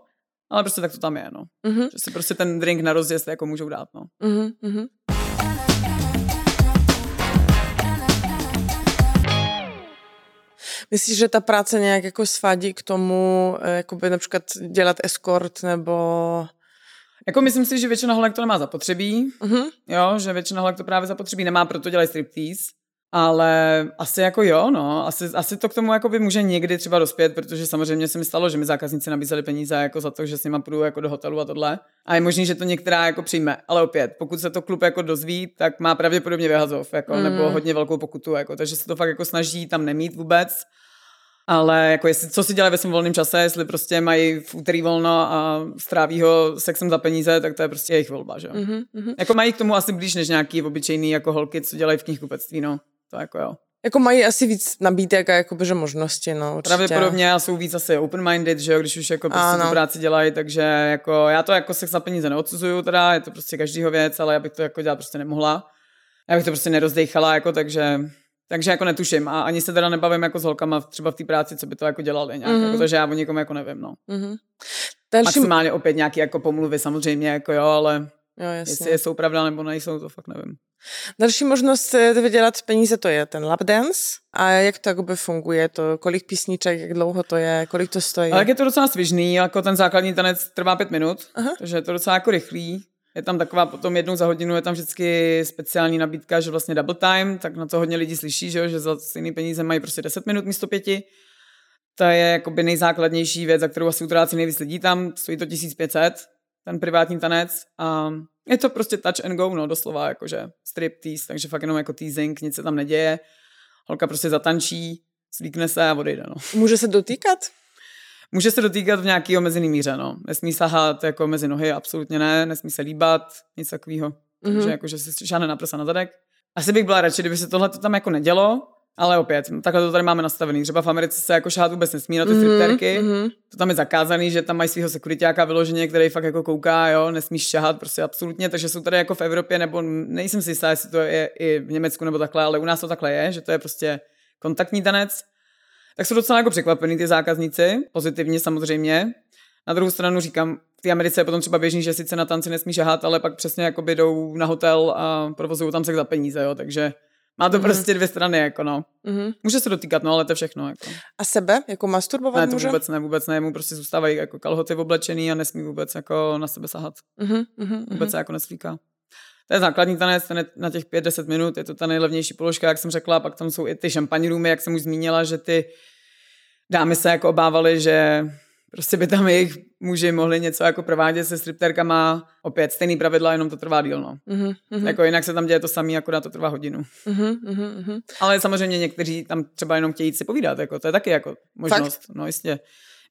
ale prostě tak to tam je, no. Mm-hmm. Že si prostě ten drink na rozjezd jako můžou dát, no. Mm-hmm. Myslíš, že ta práce nějak jako svádí k tomu, eh, jakoby například dělat escort nebo... Jako myslím si, že většina holek to nemá zapotřebí, uh-huh. jo, že většina holek to právě zapotřebí nemá, proto dělají striptease. Ale asi jako jo, no, asi, asi to k tomu jako by může někdy třeba dospět, protože samozřejmě se mi stalo, že mi zákazníci nabízeli peníze jako za to, že s nimi půjdu jako do hotelu a tohle. A je možný, že to některá jako přijme, ale opět, pokud se to klub jako dozví, tak má pravděpodobně vyhazov, jako, mm. nebo hodně velkou pokutu, jako, takže se to fakt jako snaží tam nemít vůbec. Ale jako jestli, co si dělají ve svém volném čase, jestli prostě mají v úterý volno a stráví ho sexem za peníze, tak to je prostě jejich volba, že? Mm-hmm. Jako mají k tomu asi blíž než nějaký obyčejný jako holky, co dělají v knihkupectví, no. To jako jo. Jako mají asi víc nabídek a jakoby, že možnosti, no určitě. Pravděpodobně a jsou víc asi open-minded, že jo, když už jako prostě tu práci dělají, takže jako já to jako sex za peníze neodsuzuju teda, je to prostě každýho věc, ale já bych to jako dělat prostě nemohla. Já bych to prostě nerozdejchala, jako takže takže jako netuším a ani se teda nebavím jako s holkama třeba v té práci, co by to jako dělali nějak, mm-hmm. jako, takže já o nikom jako nevím, no. Mm-hmm. Další... Maximálně opět nějaký jako pomluvy samozřejmě, jako jo, ale jo, jestli jsou pravda nebo nejsou, to fakt nevím. Další možnost eh, vydělat peníze to je ten lap dance. A jak to jakoby funguje? To, kolik písniček, jak dlouho to je, kolik to stojí? Ale je to docela svižný, jako ten základní tanec trvá pět minut, Aha. takže je to docela jako rychlý. Je tam taková potom jednou za hodinu je tam vždycky speciální nabídka, že vlastně double time, tak na to hodně lidí slyší, že, jo, že za stejné peníze mají prostě 10 minut místo pěti. To je jakoby nejzákladnější věc, za kterou asi utrácí nejvíc lidí tam, stojí to 1500, ten privátní tanec a je to prostě touch and go, no doslova, jakože strip tease, takže fakt jenom jako teasing, nic se tam neděje. Holka prostě zatančí, slíkne se a odejde, no. Může se dotýkat? Může se dotýkat v nějaký omezený míře, no. Nesmí sahat jako mezi nohy, absolutně ne, nesmí se líbat, nic takového. Mm-hmm. Takže jako, že si žádné naprsa na zadek. Asi bych byla radši, kdyby se tohle tam jako nedělo, ale opět, takhle to tady máme nastavený. Třeba v Americe se jako šát vůbec nesmí na ty mm-hmm, stripterky. Mm-hmm. To tam je zakázaný, že tam mají svého sekuritáka vyloženě, který fakt jako kouká, jo, nesmíš šahat, prostě absolutně. Takže jsou tady jako v Evropě, nebo nejsem si jistá, jestli to je i v Německu nebo takhle, ale u nás to takhle je, že to je prostě kontaktní tanec tak jsou docela jako překvapený ty zákazníci, pozitivně samozřejmě. Na druhou stranu říkám, v té Americe je potom třeba běžný, že sice na tanci nesmí šahat, ale pak přesně jako jdou na hotel a provozují tam se za peníze, jo, takže má to mm-hmm. prostě dvě strany, jako no. Mm-hmm. Může se dotýkat, no, ale to je všechno. Jako. A sebe? Jako masturbovat ne, to může? vůbec ne, vůbec ne. Mu prostě zůstávají jako kalhoty oblečený a nesmí vůbec jako na sebe sahat. Mm-hmm. Vůbec se jako neslíká. To je základní tanec, ten je na těch 5-10 minut, je to ta nejlevnější položka, jak jsem řekla, pak tam jsou i ty šampaní roomy, jak jsem už zmínila, že ty dámy se jako obávaly, že prostě by tam jejich muži mohli něco jako provádět se stripterkama. Opět stejný pravidla, jenom to trvá díl, no. Mm-hmm. Jako jinak se tam děje to samé, akorát to trvá hodinu. Mm-hmm. Ale samozřejmě někteří tam třeba jenom chtějí si povídat, jako to je taky jako možnost. Fakt? No jistě.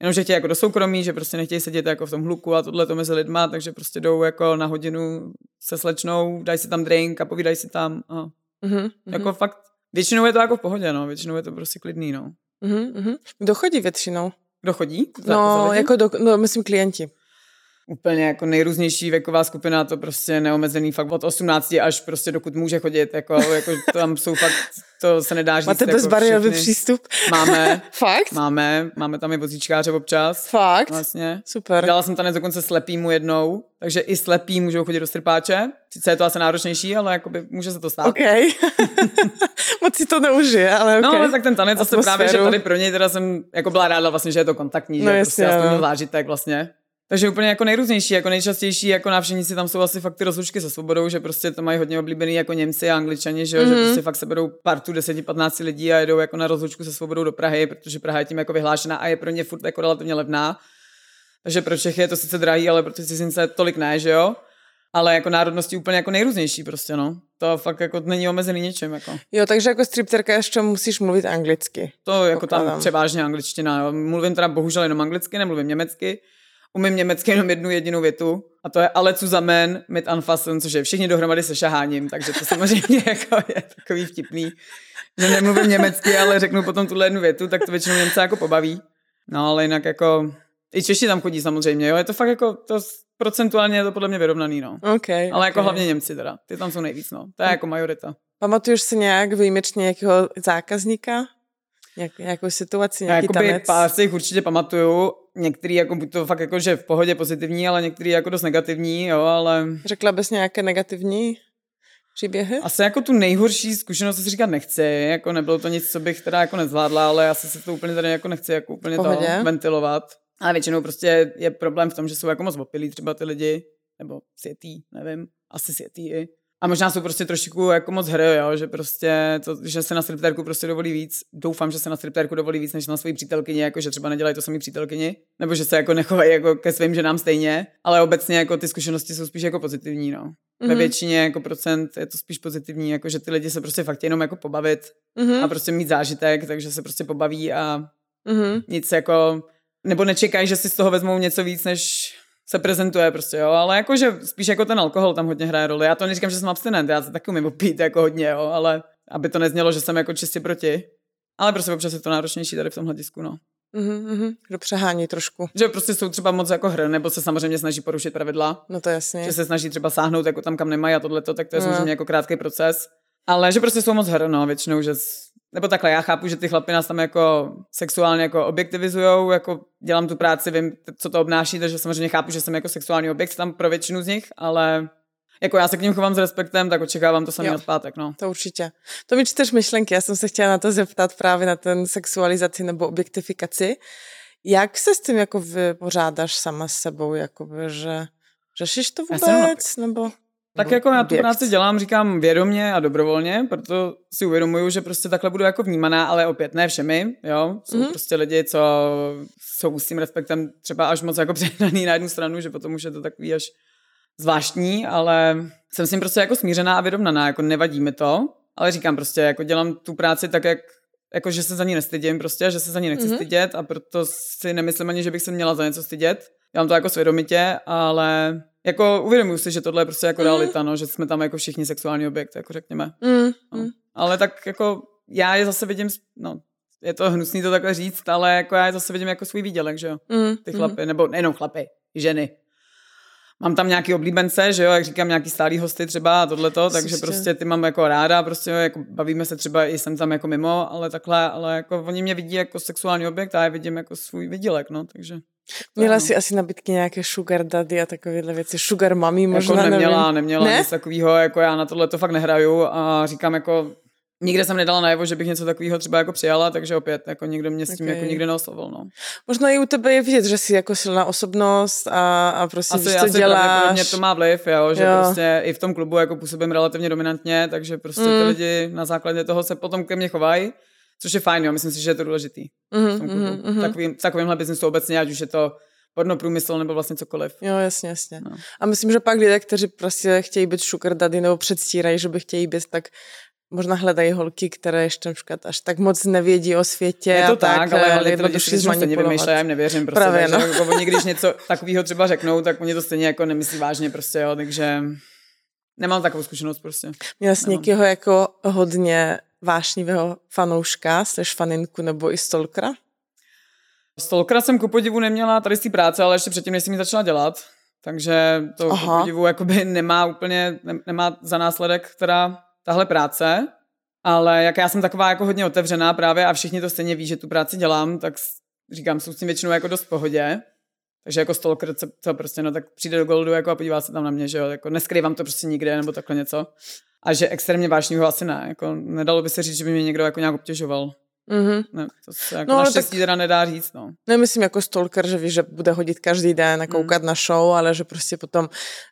Jenom, že chtějí jako do soukromí, že prostě nechtějí sedět jako v tom hluku a tohle to mezi lidma, takže prostě jdou jako na hodinu se slečnou, dají si tam drink a povídají si tam. A mm-hmm. Jako fakt, většinou je to jako v pohodě, no, většinou je to prostě klidný, no. Mm-hmm. Kdo chodí většinou? Kdo chodí? Za, no, za jako do, no, myslím klienti. Úplně jako nejrůznější věková skupina, to prostě neomezený fakt od 18 až prostě dokud může chodit, jako, jako tam jsou fakt, to se nedá říct. Máte jako bezbariérový přístup? Máme. fakt? Máme, máme tam i vozíčkáře občas. Fakt? Vlastně. Super. Dala jsem tanec dokonce slepýmu jednou, takže i slepí můžou chodit do strpáče. Sice je to asi náročnější, ale jakoby může se to stát. OK. Moc si to neužije, ale okay. No, ale tak ten tanec zase právě, že tady pro něj teda jsem jako byla ráda vlastně, že je to kontaktní, no, že jasně, prostě aspoň zážitek vlastně. Takže úplně jako nejrůznější, jako nejčastější jako návštěvníci tam jsou asi fakt ty rozlučky se svobodou, že prostě to mají hodně oblíbený jako Němci a Angličani, že, mm-hmm. že mhm. prostě fakt se berou partu 10-15 lidí a jedou jako na rozlučku se svobodou do Prahy, protože Praha je tím jako vyhlášená a je pro ně furt jako relativně levná. Takže pro Čechy je to sice drahý, ale pro ty cizince tolik ne, že jo? ale jako národnosti úplně jako nejrůznější prostě, no. To fakt jako není omezený něčem, jako. Jo, takže jako stripterka ještě musíš mluvit anglicky. To jako Pokládám. tam převážně angličtina. Mluvím teda bohužel jenom anglicky, nemluvím německy. Umím německy jenom jednu jedinou větu a to je ale zusammen mit anfassen, což je všichni dohromady se šaháním, takže to samozřejmě jako je takový vtipný, že nemluvím německy, ale řeknu potom tuhle jednu větu, tak to většinou Němce jako pobaví. No ale jinak jako, i Češi tam chodí samozřejmě, jo, je to fakt jako, to procentuálně je to podle mě vyrovnaný, no. Okay, ale jako hlavně Němci teda, ty tam jsou nejvíc, no, to je jako majorita. Pamatuješ si nějak výjimečně nějakého zákazníka? Jak, nějakou situaci, nějaký Jakoby tanec? pár si jich určitě pamatuju. Některý jako buď to fakt jako, že v pohodě pozitivní, ale některý jako dost negativní, jo, ale... Řekla bys nějaké negativní příběhy? Asi jako tu nejhorší zkušenost si říkat nechci, jako nebylo to nic, co bych teda jako nezvládla, ale asi se to úplně tady jako nechci jako úplně to ventilovat. Ale většinou prostě je problém v tom, že jsou jako moc opilí třeba ty lidi, nebo světý, nevím, asi světý a možná jsou prostě trošku jako moc hry, jo, že prostě, to, že se na striptérku prostě dovolí víc. Doufám, že se na striptérku dovolí víc, než na svoji přítelkyni, jako že třeba nedělají to samý přítelkyni, nebo že se jako nechovají jako ke svým ženám stejně, ale obecně jako ty zkušenosti jsou spíš jako pozitivní, no. Mm-hmm. Ve mhm. většině jako procent je to spíš pozitivní, jako že ty lidi se prostě fakt jenom jako pobavit mm-hmm. a prostě mít zážitek, takže se prostě pobaví a mm-hmm. nic jako, nebo nečekají, že si z toho vezmou něco víc, než se prezentuje prostě, jo, ale jakože spíš jako ten alkohol tam hodně hraje roli. Já to neříkám, že jsem abstinent, já se taky umím pít jako hodně, jo, ale aby to neznělo, že jsem jako čistě proti. Ale prostě občas je to náročnější tady v tom hledisku, no. Mm-hmm, kdo přehání trošku. Že prostě jsou třeba moc jako hry, nebo se samozřejmě snaží porušit pravidla. No to jasně. Že se snaží třeba sáhnout jako tam, kam nemají a tohleto, tak to je no. samozřejmě jako krátký proces. Ale že prostě jsou moc her, no, většinou, že nebo takhle, já chápu, že ty chlapy nás tam jako sexuálně jako objektivizujou, jako dělám tu práci, vím, co to obnáší, takže samozřejmě chápu, že jsem jako sexuální objekt tam pro většinu z nich, ale jako já se k ním chovám s respektem, tak očekávám to samé na zpátek, no. To určitě. To mi čteš myšlenky, já jsem se chtěla na to zeptat právě na ten sexualizaci nebo objektifikaci. Jak se s tím jako vypořádáš sama s sebou, jakoby, že řešíš to vůbec, nebo... Tak jako já tu práci dělám, říkám vědomě a dobrovolně, proto si uvědomuju, že prostě takhle budu jako vnímaná, ale opět ne všemi, jo. Jsou mm-hmm. prostě lidi, co jsou s tím respektem třeba až moc jako přehnaný na jednu stranu, že potom už je to takový až zvláštní, ale jsem s tím prostě jako smířená a vyrovnaná, jako nevadí mi to, ale říkám prostě, jako dělám tu práci tak, jak jako že se za ní nestydím prostě, že se za ní nechci mm-hmm. stydět a proto si nemyslím ani, že bych se měla za něco stydět. Dělám to jako svědomitě, ale jako uvědomuji si, že tohle je prostě jako mm. realita, no, že jsme tam jako všichni sexuální objekt, jako řekněme. Mm. No. Mm. Ale tak jako já je zase vidím, no, je to hnusný to takhle říct, ale jako já je zase vidím jako svůj výdělek, že jo, mm. ty chlapy, mm. nebo nejenom chlapy, ženy. Mám tam nějaký oblíbence, že jo, jak říkám, nějaký stálý hosty třeba a tohleto, takže prostě ty mám jako ráda, prostě jako bavíme se třeba i jsem tam jako mimo, ale takhle, ale jako oni mě vidí jako sexuální objekt a já vidím jako svůj výdělek, no, takže. Měla jsi asi nabídky nějaké sugar daddy a takovéhle věci, sugar mami jako možná, jako neměla, nevím. neměla ne? nic takového, jako já na tohle to fakt nehraju a říkám jako, nikde jsem nedala najevo, že bych něco takového třeba jako přijala, takže opět jako nikdo mě s tím okay. jako nikdy neoslovil. No. Možná i u tebe je vidět, že jsi jako silná osobnost a, a prostě asi, víš, co asi děláš. Mě to má vliv, jo, že jo. prostě i v tom klubu jako působím relativně dominantně, takže prostě mm. ty lidi na základě toho se potom ke mně chovají, což je fajn, jo, myslím si, že je to důležitý mm, v tom klubu. Mm, mm. Takový, v takovémhle biznesu obecně, ať už je to pornoprůmysl nebo vlastně cokoliv. Jo, jasně, jasně. No. A myslím, že pak lidé, kteří prostě chtějí být sugar daddy nebo předstírají, že by chtějí být, tak možná hledají holky, které ještě například až tak moc nevědí o světě. Je to a tak, tak ale hlavně ty lidi si stejně vymýšlejí, jim nevěřím. Prostě, Právě, no. jako oni když něco takového třeba řeknou, tak oni to stejně jako nemyslí vážně prostě, jo, takže nemám takovou zkušenost prostě. Měl jsi někoho jako hodně vášnivého fanouška, jsi faninku nebo i stalkera? Stalkera jsem ku podivu neměla tady z té práce, ale ještě předtím, než jsem ji začala dělat. Takže to Aha. ku podivu jakoby nemá úplně, nemá za následek teda tahle práce, ale jak já jsem taková jako hodně otevřená právě a všichni to stejně ví, že tu práci dělám, tak říkám, jsou s tím většinou jako dost v pohodě. Takže jako stalker, co, co prostě, no tak přijde do Goldu jako a podívá se tam na mě, že jo, jako neskrývám to prostě nikde nebo takhle něco. A že extrémně vážně asi ne, jako nedalo by se říct, že by mě někdo jako nějak obtěžoval. Mm-hmm. Ne, to se jako no, naštěstí tak, teda nedá říct, no. Nemyslím jako stalker, že víš, že bude hodit každý den a koukat mm. na show, ale že prostě potom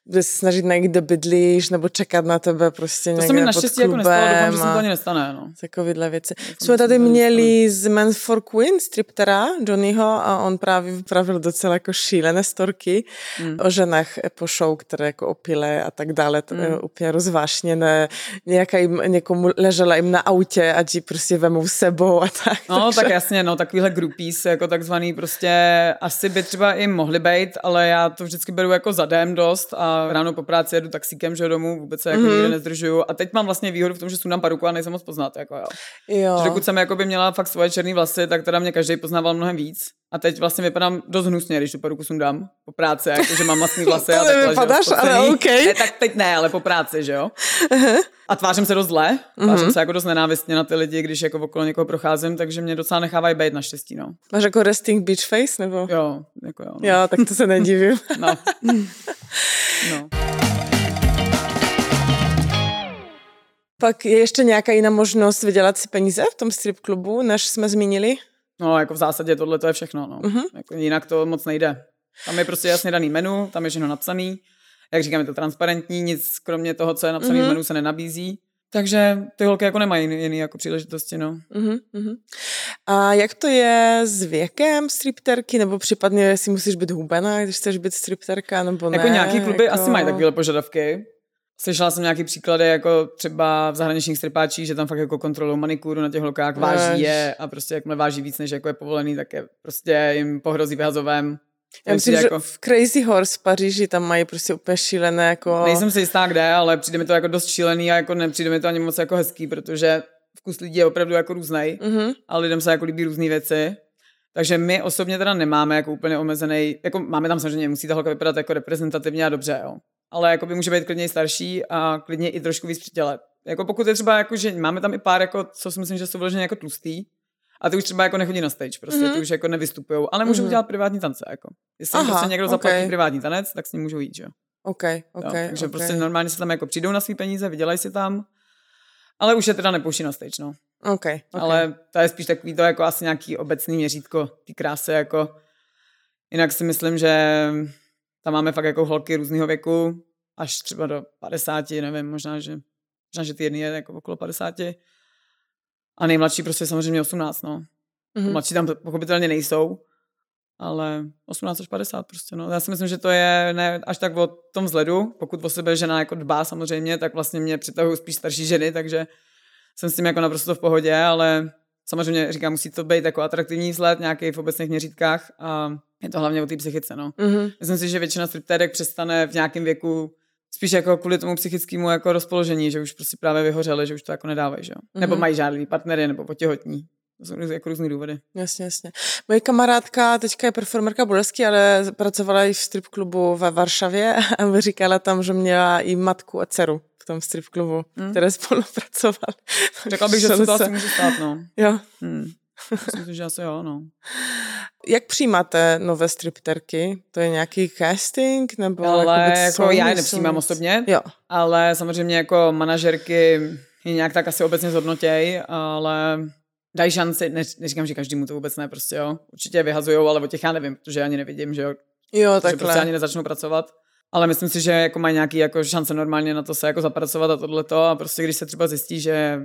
bude se snažit najít, kde bydlíš, nebo čekat na tebe prostě To se mi naštěstí jako nestalo, doufám, že se to ani nestane, no. Takovýhle věci. Jsme tady měli z Men for Queen, striptera Johnnyho a on právě vypravil docela jako šílené storky mm. o ženách po show, které jako opile a tak dále, to mm. je úplně rozvášněné. Nějaká jim, někomu ležela jim na autě, ať ji prostě vemou sebou a tak. No, takže... tak jasně, no, takovýhle groupies, jako takzvaný prostě asi by třeba i mohli být, ale já to vždycky beru jako zadem dost a ráno po práci jedu taxíkem, že domů, vůbec se jako mm-hmm. nikde nezdržuju a teď mám vlastně výhodu v tom, že sundám paruku a nejsem moc poznat, jako jo. jo. Že dokud jsem jako by měla fakt svoje černé vlasy, tak teda mě každý poznával mnohem víc. A teď vlastně vypadám dost hnusně, když tu peruku sundám po práci, jako, že mám vlastní vlasy a takhle, vypadáš, že jo, ale okay. ne, tak teď ne, ale po práci, že jo. Uh-huh. A tvářím se dost zle, tvářím uh-huh. se jako dost nenávistně na ty lidi, když jako okolo někoho procházím, takže mě docela nechávají být naštěstí, no. Máš jako resting beach face, nebo? Jo, jako jo. No. Jo, tak to se nedivím. no. no. Pak je ještě nějaká jiná možnost vydělat si peníze v tom strip klubu, než jsme zmínili? No, jako v zásadě tohle to je všechno, no. Uh-huh. Jako jinak to moc nejde. Tam je prostě jasně daný menu, tam je všechno napsaný. Jak říkám, je to transparentní, nic kromě toho, co je napsané uh-huh. v mhm. menu, se nenabízí. Takže ty holky jako nemají jiný, jiný jako příležitosti, no. Uh-huh, uh-huh. A jak to je s věkem stripterky, nebo případně si musíš být hubená, když chceš být stripterka, nebo ne? Jako nějaký kluby jako... asi mají takové požadavky. Slyšela jsem nějaký příklady, jako třeba v zahraničních stripáčích, že tam fakt jako kontrolují manikuru na těch holkách, váží je a prostě jakmile váží víc, než jako je povolený, tak je prostě jim pohrozí vyhazovém. Já myslím, jako... že v Crazy Horse v Paříži tam mají prostě úplně šílené jako... Nejsem si jistá kde, ale přijde mi to jako dost šílený a jako nepřijde mi to ani moc jako hezký, protože vkus lidí je opravdu jako různý, mm-hmm. a lidem se jako líbí různé věci. Takže my osobně teda nemáme jako úplně omezený, jako máme tam samozřejmě, musí ta holka vypadat jako reprezentativně a dobře, jo ale jako by může být klidně starší a klidně i trošku víc přitěle. Jako pokud je třeba jako, že máme tam i pár, jako, co si myslím, že jsou vloženě jako tlustý, a ty už třeba jako nechodí na stage, prostě mm-hmm. ty už jako nevystupují, ale můžou mm-hmm. dělat privátní tance, jako. Jestli Aha, prostě někdo zaplatí okay. privátní tanec, tak s ním můžou jít, že jo. OK, OK. Jo, takže okay. prostě normálně se tam jako přijdou na své peníze, vydělají si tam, ale už je teda nepouští na stage, no. Okay, okay. Ale to je spíš takový to jako asi nějaký obecný měřítko ty krásy, jako jinak si myslím, že tam máme fakt jako holky různého věku, až třeba do 50, nevím, možná, že, možná, že ty jedny je jako okolo 50. A nejmladší prostě samozřejmě 18, no. Mm-hmm. Mladší tam pochopitelně nejsou, ale 18 až 50 prostě, no. Já si myslím, že to je ne až tak o tom vzhledu, pokud o sebe žena jako dbá samozřejmě, tak vlastně mě přitahují spíš starší ženy, takže jsem s tím jako naprosto v pohodě, ale samozřejmě říkám, musí to být jako atraktivní vzhled nějaký v obecných měřítkách a je to hlavně o té psychice, no. Mm-hmm. Myslím si, že většina striptérek přestane v nějakém věku spíš jako kvůli tomu psychickému jako rozpoložení, že už prostě právě vyhořeli, že už to jako nedávají, že jo. Mm-hmm. Nebo mají žádný partnery, nebo potěhotní. To jsou jako různý důvody. Jasně, jasně. Moje kamarádka teďka je performerka Bolesky, ale pracovala i v strip klubu ve Varšavě a říkala tam, že měla i matku a dceru v tom strip klubu, hmm. které spolupracovali. Řekla bych, že se to asi může stát, no. Jo. Hmm. Myslím, že asi jo, no. Jak přijímáte nové stripterky? To je nějaký casting? Nebo ale jako, jako já je nepřijímám osobně, jo. ale samozřejmě jako manažerky je nějak tak asi obecně zhodnotěj, ale dají šanci, ne, neříkám, že každému to vůbec ne, prostě jo. Určitě vyhazujou, ale o těch já nevím, protože já ani nevidím, že jo. Jo, takhle. Že prostě ani nezačnou pracovat. Ale myslím si, že jako mají nějaký jako šance normálně na to se jako zapracovat a tohleto a prostě když se třeba zjistí, že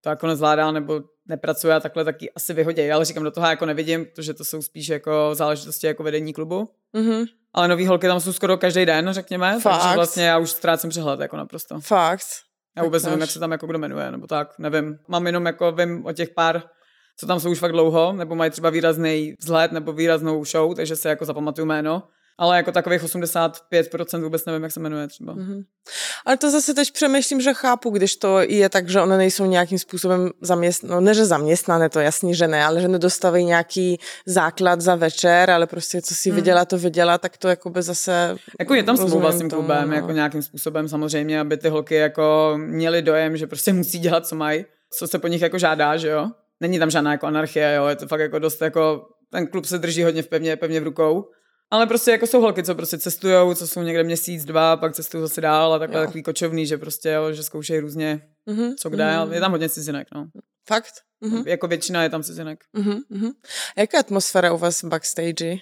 to jako nezvládá nebo nepracuje a takhle, taky asi vyhodí. Ale říkám, do toho jako nevidím, protože to jsou spíš jako záležitosti jako vedení klubu. Mm-hmm. Ale nový holky tam jsou skoro každý den, řekněme. Fakt? Takže vlastně já už ztrácím přehled jako naprosto. Fakt? Já vůbec tak nevím, jak se tam jako kdo jmenuje, nebo tak, nevím. Mám jenom jako, vím o těch pár, co tam jsou už fakt dlouho, nebo mají třeba výrazný vzhled nebo výraznou show, takže se jako zapamatuju jméno ale jako takových 85% vůbec nevím, jak se jmenuje třeba. Mm-hmm. Ale to zase teď přemýšlím, že chápu, když to je tak, že one nejsou nějakým způsobem zaměstnané, no ne, že zaměstnané, to jasný, že ne, ale že nedostávají nějaký základ za večer, ale prostě co si mm. viděla, to viděla, tak to jako by zase... Jako je tam smlouva s tím klubem, no. jako nějakým způsobem samozřejmě, aby ty holky jako měly dojem, že prostě musí dělat, co mají, co se po nich jako žádá, že jo. Není tam žádná jako anarchie, jo, je to fakt jako dost jako, ten klub se drží hodně v pevně, pevně v rukou ale prostě jako jsou holky, co prostě cestujou, co jsou někde měsíc, dva, pak cestují zase dál a takhle jo. takový kočovný, že prostě, jo, že zkoušejí různě mm-hmm. co kde, mm-hmm. je tam hodně cizinek, no. Fakt? Mm-hmm. Jako většina je tam cizinek. Mm-hmm. Jaká atmosféra u vás backstage?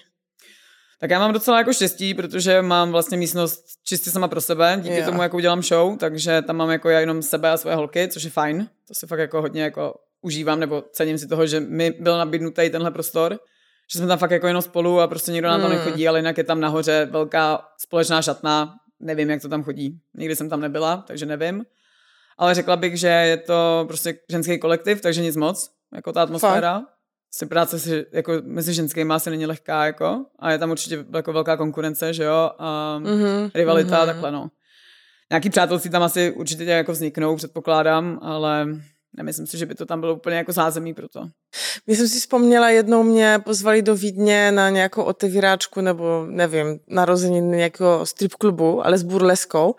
Tak já mám docela jako štěstí, protože mám vlastně místnost čistě sama pro sebe, díky jo. tomu, jak udělám show, takže tam mám jako já jenom sebe a své holky, což je fajn. To si fakt jako hodně jako užívám, nebo cením si toho, že mi byl nabídnutý tenhle prostor že jsme tam fakt jako jenom spolu a prostě nikdo na to hmm. nechodí, ale jinak je tam nahoře velká společná šatna, nevím, jak to tam chodí. Nikdy jsem tam nebyla, takže nevím. Ale řekla bych, že je to prostě ženský kolektiv, takže nic moc, jako ta atmosféra. Fakt? Si práce si, jako mezi ženskými asi není lehká, jako, a je tam určitě jako velká konkurence, že jo, a mm-hmm. rivalita, mm-hmm. takhle, no. Nějaký přátelství tam asi určitě jako vzniknou, předpokládám, ale nemyslím si, že by to tam bylo úplně jako zázemí pro to. My jsem si vzpomněla, jednou mě pozvali do Vídně na nějakou otevíráčku nebo nevím, narozeniny nějakého strip klubu, ale s burleskou.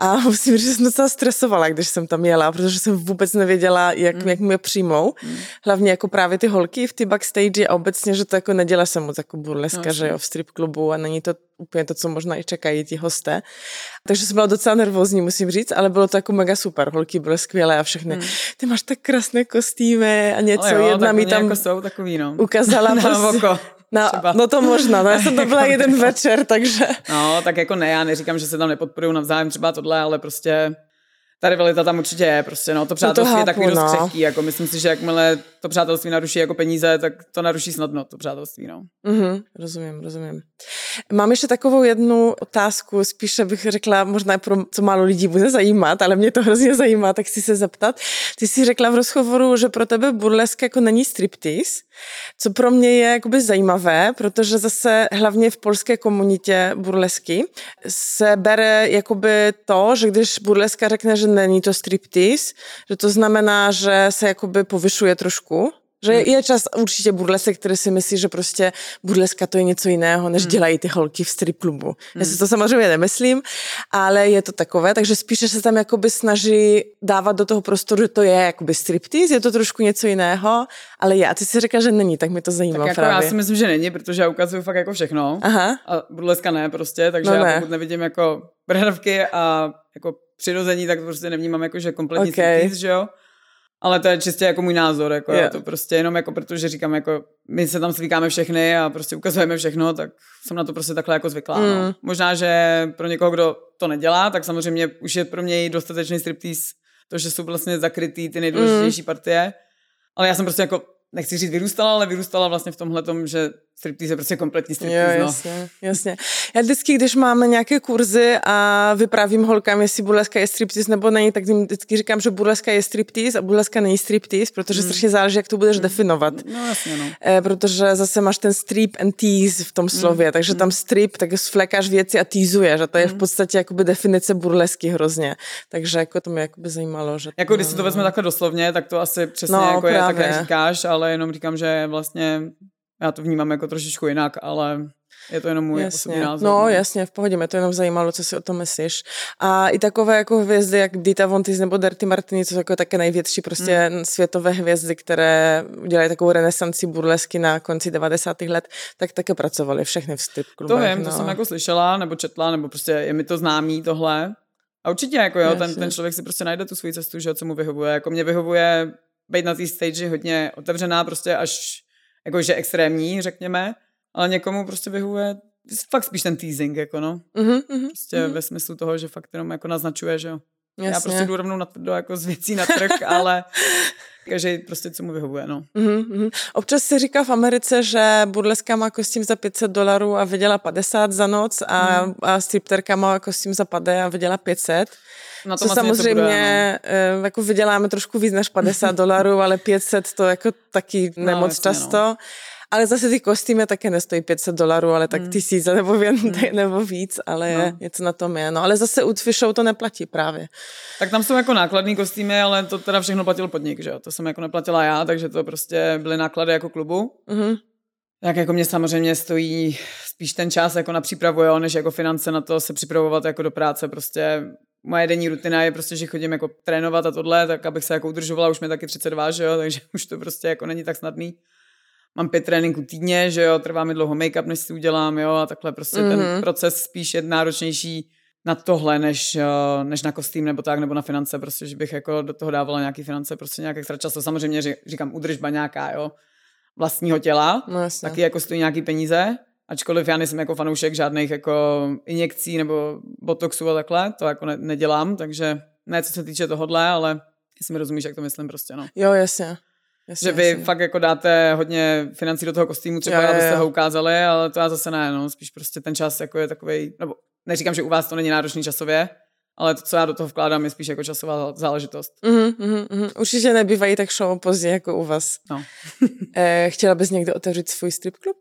A musím říct, že jsem docela stresovala, když jsem tam jela, protože jsem vůbec nevěděla, jak, mm. jak mě přijmou. Mm. Hlavně jako právě ty holky v ty backstage a obecně, že to jako nedělá se moc jako burleska, no, že jo, v strip klubu a není to úplně to, co možná i čekají ti hosté. Takže jsem byla docela nervózní, musím říct, ale bylo to jako mega super. Holky byly skvělé a všechny. Hmm. Ty máš tak krásné kostýmy a něco. jo, jedna mi tam jako jsou takový, no. ukázala na prostě, oko. No, no to možná, no já jsem to byla jeden večer, takže... No, tak jako ne, já neříkám, že se tam nepodporují navzájem třeba tohle, ale prostě ta rivalita tam určitě je, prostě no, to přátelství no to hápu, je takový no. dost křehký, jako myslím si, že jakmile to přátelství naruší jako peníze, tak to naruší snadno, to přátelství, no. Mm-hmm, rozumím, rozumím. Mám ještě takovou jednu otázku, spíše bych řekla, možná pro co málo lidí bude zajímat, ale mě to hrozně zajímá, tak si se zeptat. Ty jsi řekla v rozhovoru, že pro tebe burlesk jako není striptease, co pro mě je jakoby zajímavé, protože zase hlavně v polské komunitě burlesky se bere jakoby to, že když burleska řekne, že není to striptease, že to znamená, že se jakoby povyšuje trošku, že hmm. je čas určitě burlesek, který si myslí, že prostě burleska to je něco jiného, než hmm. dělají ty holky v strip klubu. Hmm. Já si to samozřejmě nemyslím, ale je to takové, takže spíše se tam jakoby snaží dávat do toho prostoru, že to je jakoby striptease, je to trošku něco jiného, ale já, ty si řekla, že není, tak mi to zajímá tak jako právě. já si myslím, že není, protože já ukazuju fakt jako všechno. Aha. A burleska ne prostě, takže no já ne. pokud nevidím jako brhravky a jako přirození, tak to prostě nevnímám jako, že kompletní okay. striptease, že jo. Ale to je čistě jako můj názor, jako yeah. to prostě jenom jako protože říkám, jako my se tam svíkáme všechny a prostě ukazujeme všechno, tak jsem na to prostě takhle jako zvyklá. No. Mm. No. Možná, že pro někoho, kdo to nedělá, tak samozřejmě už je pro něj dostatečný striptease to, že jsou vlastně zakrytý ty nejdůležitější mm. partie. Ale já jsem prostě jako nechci říct vyrůstala, ale vyrůstala vlastně v tomhle tom, že striptease je prostě kompletní striptease. Jo, jasně, no. jasně. Já vždycky, když máme nějaké kurzy a vyprávím holkám, jestli burleska je striptease nebo není, tak jim vždycky říkám, že burleska je striptease a burleska není striptease, protože mm. strašně záleží, jak to budeš mm. definovat. No jasně, no. E, protože zase máš ten strip and tease v tom hmm. slově, mm. takže tam hmm. strip, tak svlekáš věci a teasuješ a to je v hmm. podstatě jakoby definice burlesky hrozně. Takže jako to mě jakoby zajímalo. Že jako když si to vezme takhle doslovně, tak to asi přesně no, jako právě. je tak, jak říkáš, ale jenom říkám, že vlastně já to vnímám jako trošičku jinak, ale Je to jenom můj jasně. osobní názor. No, jasně, v pohodě, mě to jenom zajímalo, co si o tom myslíš. A i takové jako hvězdy, jak Dita Vontis nebo Dirty Martini, co jsou jako také největší prostě hmm. světové hvězdy, které udělají takovou renesanci burlesky na konci 90. let, tak také pracovali všechny v strip klubech. To vím, no. to jsem jako slyšela, nebo četla, nebo prostě je mi to známý tohle. A určitě, jako jo, ten, ten člověk si prostě najde tu svoji cestu, že co mu vyhovuje. Jako mě vyhovuje být na té stage hodně otevřená, prostě až jakože extrémní, řekněme, ale někomu prostě vyhovuje fakt spíš ten teasing, jako no. Mm-hmm, prostě mm-hmm. ve smyslu toho, že fakt jenom jako naznačuje, že jo. Jasně. Já prostě jdu rovnou na tvrdo jako z věcí na trh, ale každý prostě co mu vyhovuje, no. Mm-hmm. Občas se říká v Americe, že burleska má kostým za 500 dolarů a vydělá 50 za noc a, mm. a stripterka má kostým za 50 a vydělá 500. Na to samozřejmě bude, no. jako vyděláme trošku víc než 50 dolarů, ale 500 to jako taky no, nemoc jasně, často. No. Ale zase ty kostýmy také nestojí 500 dolarů, ale tak hmm. tisíc nebo, ví, hmm. nebo víc, ale no. něco na tom je. No ale zase u Show to neplatí právě. Tak tam jsou jako nákladní kostýmy, ale to teda všechno platil podnik, že jo? To jsem jako neplatila já, takže to prostě byly náklady jako klubu. Mm-hmm. Tak jako mě samozřejmě stojí spíš ten čas jako na přípravu, jo, než jako finance na to se připravovat jako do práce. Prostě moje denní rutina je prostě, že chodím jako trénovat a tohle, tak abych se jako udržovala, už mi taky 32, že jo, takže už to prostě jako není tak snadný mám pět tréninků týdně, že jo, trvá mi dlouho make-up, než si udělám, jo, a takhle prostě mm-hmm. ten mhm. proces spíš je náročnější na tohle, než, eh, než na kostým nebo tak, nebo na finance, prostě, že bych jako do toho dávala nějaký finance, prostě nějak extra často. Samozřejmě říkám udržba nějaká, jo, vlastního těla, no, taky jako stojí nějaký peníze, ačkoliv já nejsem jako fanoušek žádných jako injekcí nebo botoxu a takhle, to jako ne, nedělám, takže ne co se týče tohohle, ale jestli mi rozumíš, jak to myslím prostě, no. Jo, jasně. Jasně, že vy jasně. fakt jako dáte hodně financí do toho kostýmu, třeba, je, abyste ho ukázali, ale to já zase ne, no, spíš prostě ten čas jako je takový, nebo neříkám, že u vás to není náročný časově, ale to, co já do toho vkládám, je spíš jako časová záležitost. Mm-hmm, mm-hmm. Určitě nebývají tak show pozdě jako u vás. No. eh, chtěla bys někdo otevřít svůj strip klub?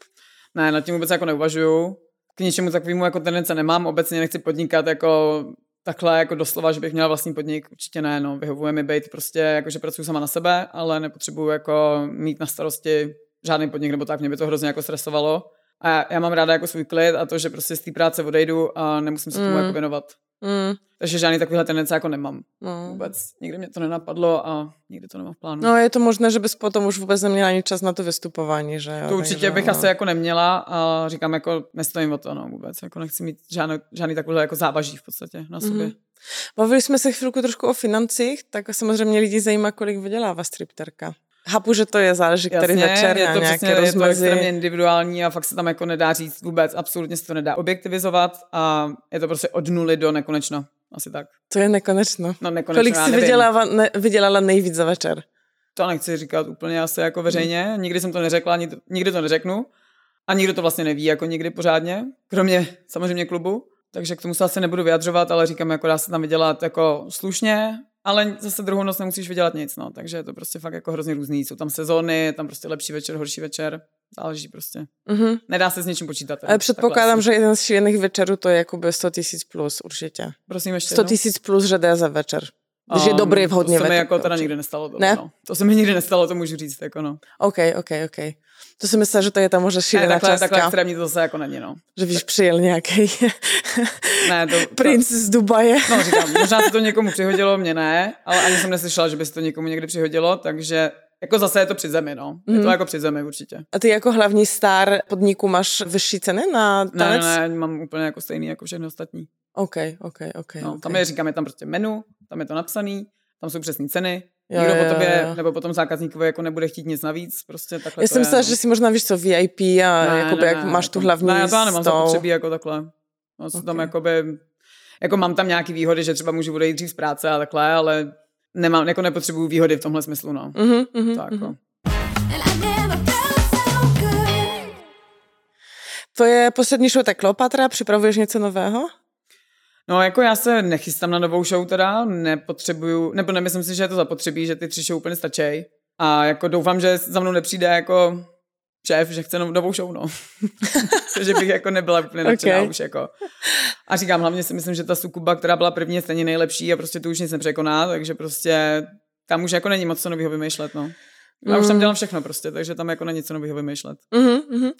Ne, nad tím vůbec jako neuvažuju. K ničemu takovému jako tendence nemám, obecně nechci podnikat jako takhle jako doslova, že bych měla vlastní podnik, určitě ne, no, vyhovuje mi být prostě, jako že pracuji sama na sebe, ale nepotřebuju jako mít na starosti žádný podnik nebo tak, mě by to hrozně jako stresovalo. A já, já mám ráda jako svůj klid a to, že prostě z té práce odejdu a nemusím se tomu mm. jako věnovat. Mm. Takže žádný takovýhle tendence jako nemám. No. Vůbec. Nikdy mě to nenapadlo a nikdy to nemám v plánu. No je to možné, že bys potom už vůbec neměla ani čas na to vystupování, že jo? To určitě Takže, bych no. asi jako neměla a říkám jako nestojím o to, no vůbec. Jako nechci mít žádný, žádný takovýhle jako závaží v podstatě na sobě. Mm-hmm. Bavili jsme se chvilku trošku o financích, tak samozřejmě lidi zajímá, kolik vydělává stripterka. Chápu, že to je záleží, který večer je to přesně, je to extrémně individuální a fakt se tam jako nedá říct vůbec, absolutně se to nedá objektivizovat a je to prostě od nuly do nekonečno. Asi tak. To je nekonečno. No nekonečno, Kolik jsi vydělala, ne, vydělala nejvíc za večer? To nechci říkat úplně asi jako veřejně. Hmm. Nikdy jsem to neřekla, nikdy to neřeknu. A nikdo to vlastně neví jako nikdy pořádně. Kromě samozřejmě klubu. Takže k tomu se asi nebudu vyjadřovat, ale říkám, jako dá se tam vydělat jako slušně, ale zase druhou noc nemusíš vydělat nic, no. Takže je to prostě fakt jako hrozně různý. Jsou tam sezóny, je tam prostě lepší večer, horší večer. Záleží prostě. Mm-hmm. Nedá se s něčím počítat. Ale předpokládám, že jeden z šílených večerů to je jako 100 tisíc plus určitě. Prosím ještě 100 tisíc plus, že jde za večer. Když je dobrý, vhodně To se mi jako teda nikdy nestalo. To, ne? No. To se mi nikdy nestalo, to můžu říct. Jako no. OK, OK, OK. To si myslím, že to je tam možná šílená ne, takhle, částka. Takhle extrémní to zase jako není, no. Že víš, přijel nějaký ne, to, to, princ z Dubaje. no, říkám, možná se to někomu přihodilo, mě ne, ale ani jsem neslyšela, že by se to někomu někdy přihodilo, takže jako zase je to při zemi, no. Je mm. to mhm. jako při zemi určitě. A ty jako hlavní star podniku máš vyšší ceny na tanec? Ne, ne, ne, mám úplně jako stejný jako všechny ostatní. OK, OK, OK. No, okay. Tam je, říkám, je tam prostě menu, tam je to napsaný, tam jsou přesné ceny, Jo, Nikdo jo, po tobě, jo. nebo potom zákazníkovi jako nebude chtít nic navíc, prostě takhle Já jsem myslela, no. že si možná víš co, VIP a ne, jakoby, ne, jak ne, máš tu hlavní Ne, já to nemám zapotřebí jako takhle. No, okay. tam jakoby, jako mám tam nějaký výhody, že třeba můžu odejít dřív z práce a takhle, ale nemám, jako nepotřebuju výhody v tomhle smyslu, no. Mm-hmm, mm-hmm, tak, mm-hmm. To je poslední show, tak Kleopatra, připravuješ něco nového? No, jako já se nechystám na novou show teda, nepotřebuju, nebo nemyslím si, že je to zapotřebí, že ty tři show úplně stačí. A jako doufám, že za mnou nepřijde jako šéf, že chce novou show, no. že bych jako nebyla úplně nadšená okay. už jako. A říkám, hlavně si myslím, že ta Sukuba, která byla první, je stejně nejlepší a prostě tu už nic nepřekoná, takže prostě tam už jako není moc co nového vymýšlet, no. Já už tam mm. dělám všechno prostě, takže tam jako není co nového vymýšlet. Mm-hmm, mm-hmm.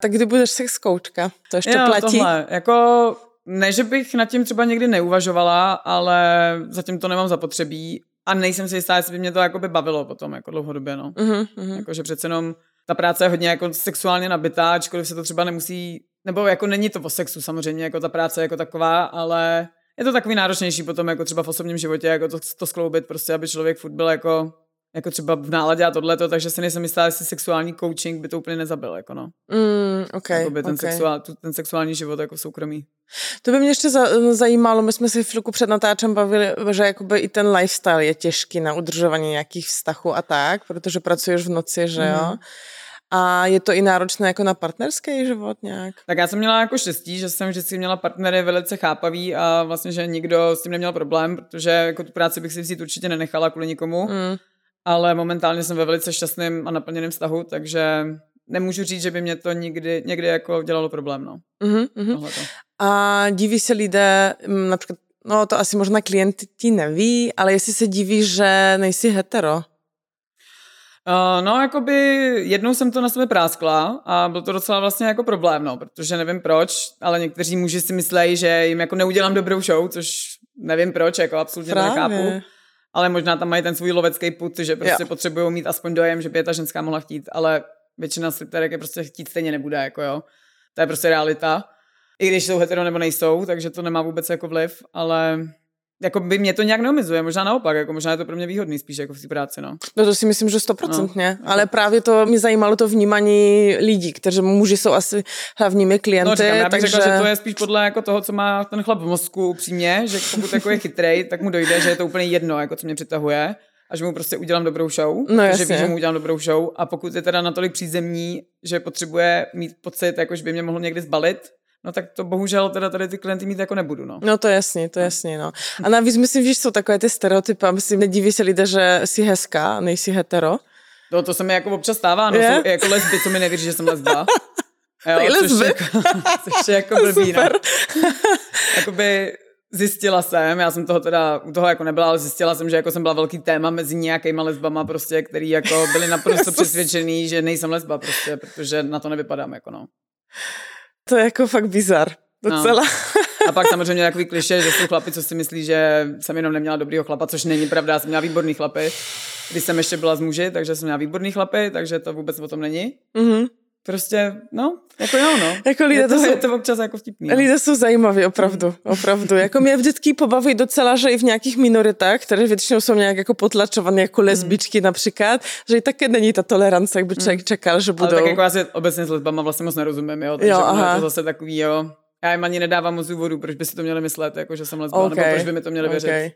Tak kdy budeš sex koučka? To ještě jo, platí? Tohle. Jako, ne, že bych nad tím třeba někdy neuvažovala, ale zatím to nemám zapotřebí a nejsem si jistá, jestli by mě to jako by bavilo potom jako dlouhodobě, no. Mm-hmm. Jako, že přece jenom ta práce je hodně jako sexuálně nabitá, ačkoliv se to třeba nemusí, nebo jako není to o sexu samozřejmě, jako ta práce jako taková, ale je to takový náročnější potom jako třeba v osobním životě, jako to, to skloubit prostě, aby člověk furt byl jako jako třeba v náladě a tohleto, takže si nejsem jistá, jestli sexuální coaching by to úplně nezabil, jako no. Mm, okay, Jakoby ten, okay. sexuál, ten sexuální život jako soukromý. To by mě ještě zajímalo, my jsme si chvilku před natáčem bavili, že jakoby i ten lifestyle je těžký na udržování nějakých vztahů a tak, protože pracuješ v noci, že jo? Mm. A je to i náročné jako na partnerský život nějak? Tak já jsem měla jako štěstí, že jsem vždycky měla partnery velice chápavý a vlastně, že nikdo s tím neměl problém, protože jako tu práci bych si vzít určitě nenechala kvůli nikomu. Mm ale momentálně jsem ve velice šťastném a naplněném vztahu, takže nemůžu říct, že by mě to nikdy, někdy jako dělalo problém, no. Uh-huh, A diví se lidé, mm, například, no to asi možná klient ti neví, ale jestli se diví, že nejsi hetero? Uh, no, jakoby jednou jsem to na sebe práskla a byl to docela vlastně jako problém, no, protože nevím proč, ale někteří muži si myslejí, že jim jako neudělám dobrou show, což nevím proč, jako absolutně Právě. nechápu ale možná tam mají ten svůj lovecký put, že prostě jo. potřebují mít aspoň dojem, že by je ta ženská mohla chtít, ale většina stripterek je prostě chtít stejně nebude, jako jo. To je prostě realita. I když jsou hetero nebo nejsou, takže to nemá vůbec jako vliv, ale jako by mě to nějak neomizuje, možná naopak, jako možná je to pro mě výhodný spíš jako v té práci, no. No to si myslím, že stoprocentně, no, ale jako... právě to mě zajímalo to vnímání lidí, kteří muži jsou asi hlavními klienty. No říkám, já bych takže... řekla, že to je spíš podle jako toho, co má ten chlap v mozku upřímně, že pokud jako je chytrej, tak mu dojde, že je to úplně jedno, jako co mě přitahuje a že mu prostě udělám dobrou show, no, že ví, že mu udělám dobrou show a pokud je teda natolik přízemní, že potřebuje mít pocit, jako že by mě mohl někdy zbalit, no tak to bohužel teda tady ty klienty mít jako nebudu, no. No to jasně, to jasně, no. A navíc myslím, že jsou takové ty stereotypy a myslím, nediví se lidé, že jsi hezká, nejsi hetero. No to se mi jako občas stává, no, jsou jako lesby, co mi nevěří, že jsem lesba. Jo, lesby. Jako, což je jako blbý, no. Jakoby zjistila jsem, já jsem toho teda u toho jako nebyla, ale zjistila jsem, že jako jsem byla velký téma mezi nějakýma lesbama prostě, který jako byli naprosto přesvědčený, že nejsem lesba prostě, protože na to nevypadám jako no. To je jako fakt bizar. Docela. No. A pak samozřejmě takový kliše, že jsou chlapi, co si myslí, že jsem jenom neměla dobrýho chlapa, což není pravda, já jsem měla výborný chlapy. Když jsem ještě byla z muži, takže jsem měla výborný chlapy, takže to vůbec o tom není. Mm-hmm. Prostě, no, jako jo, no. Jako lidé je, to, to jsou, je to občas jako vtipný. No. Lidé jsou zajímaví, opravdu, opravdu. Jako mě vždycky pobaví docela, že i v nějakých minoritách, které většinou jsou nějak jako potlačované, jako mhm. lesbičky mm. například, že i také není ta tolerance, jak by člověk mm. čekal, že budou. Ale tak jako já si obecně s lesbama vlastně moc nerozumím, jo, takže jo, aha. je to zase takový, jo. Já jim ani nedávám moc důvodu, proč by si to měli myslet, jako že jsem lesba, okay. nebo proč by mi to měli věřit.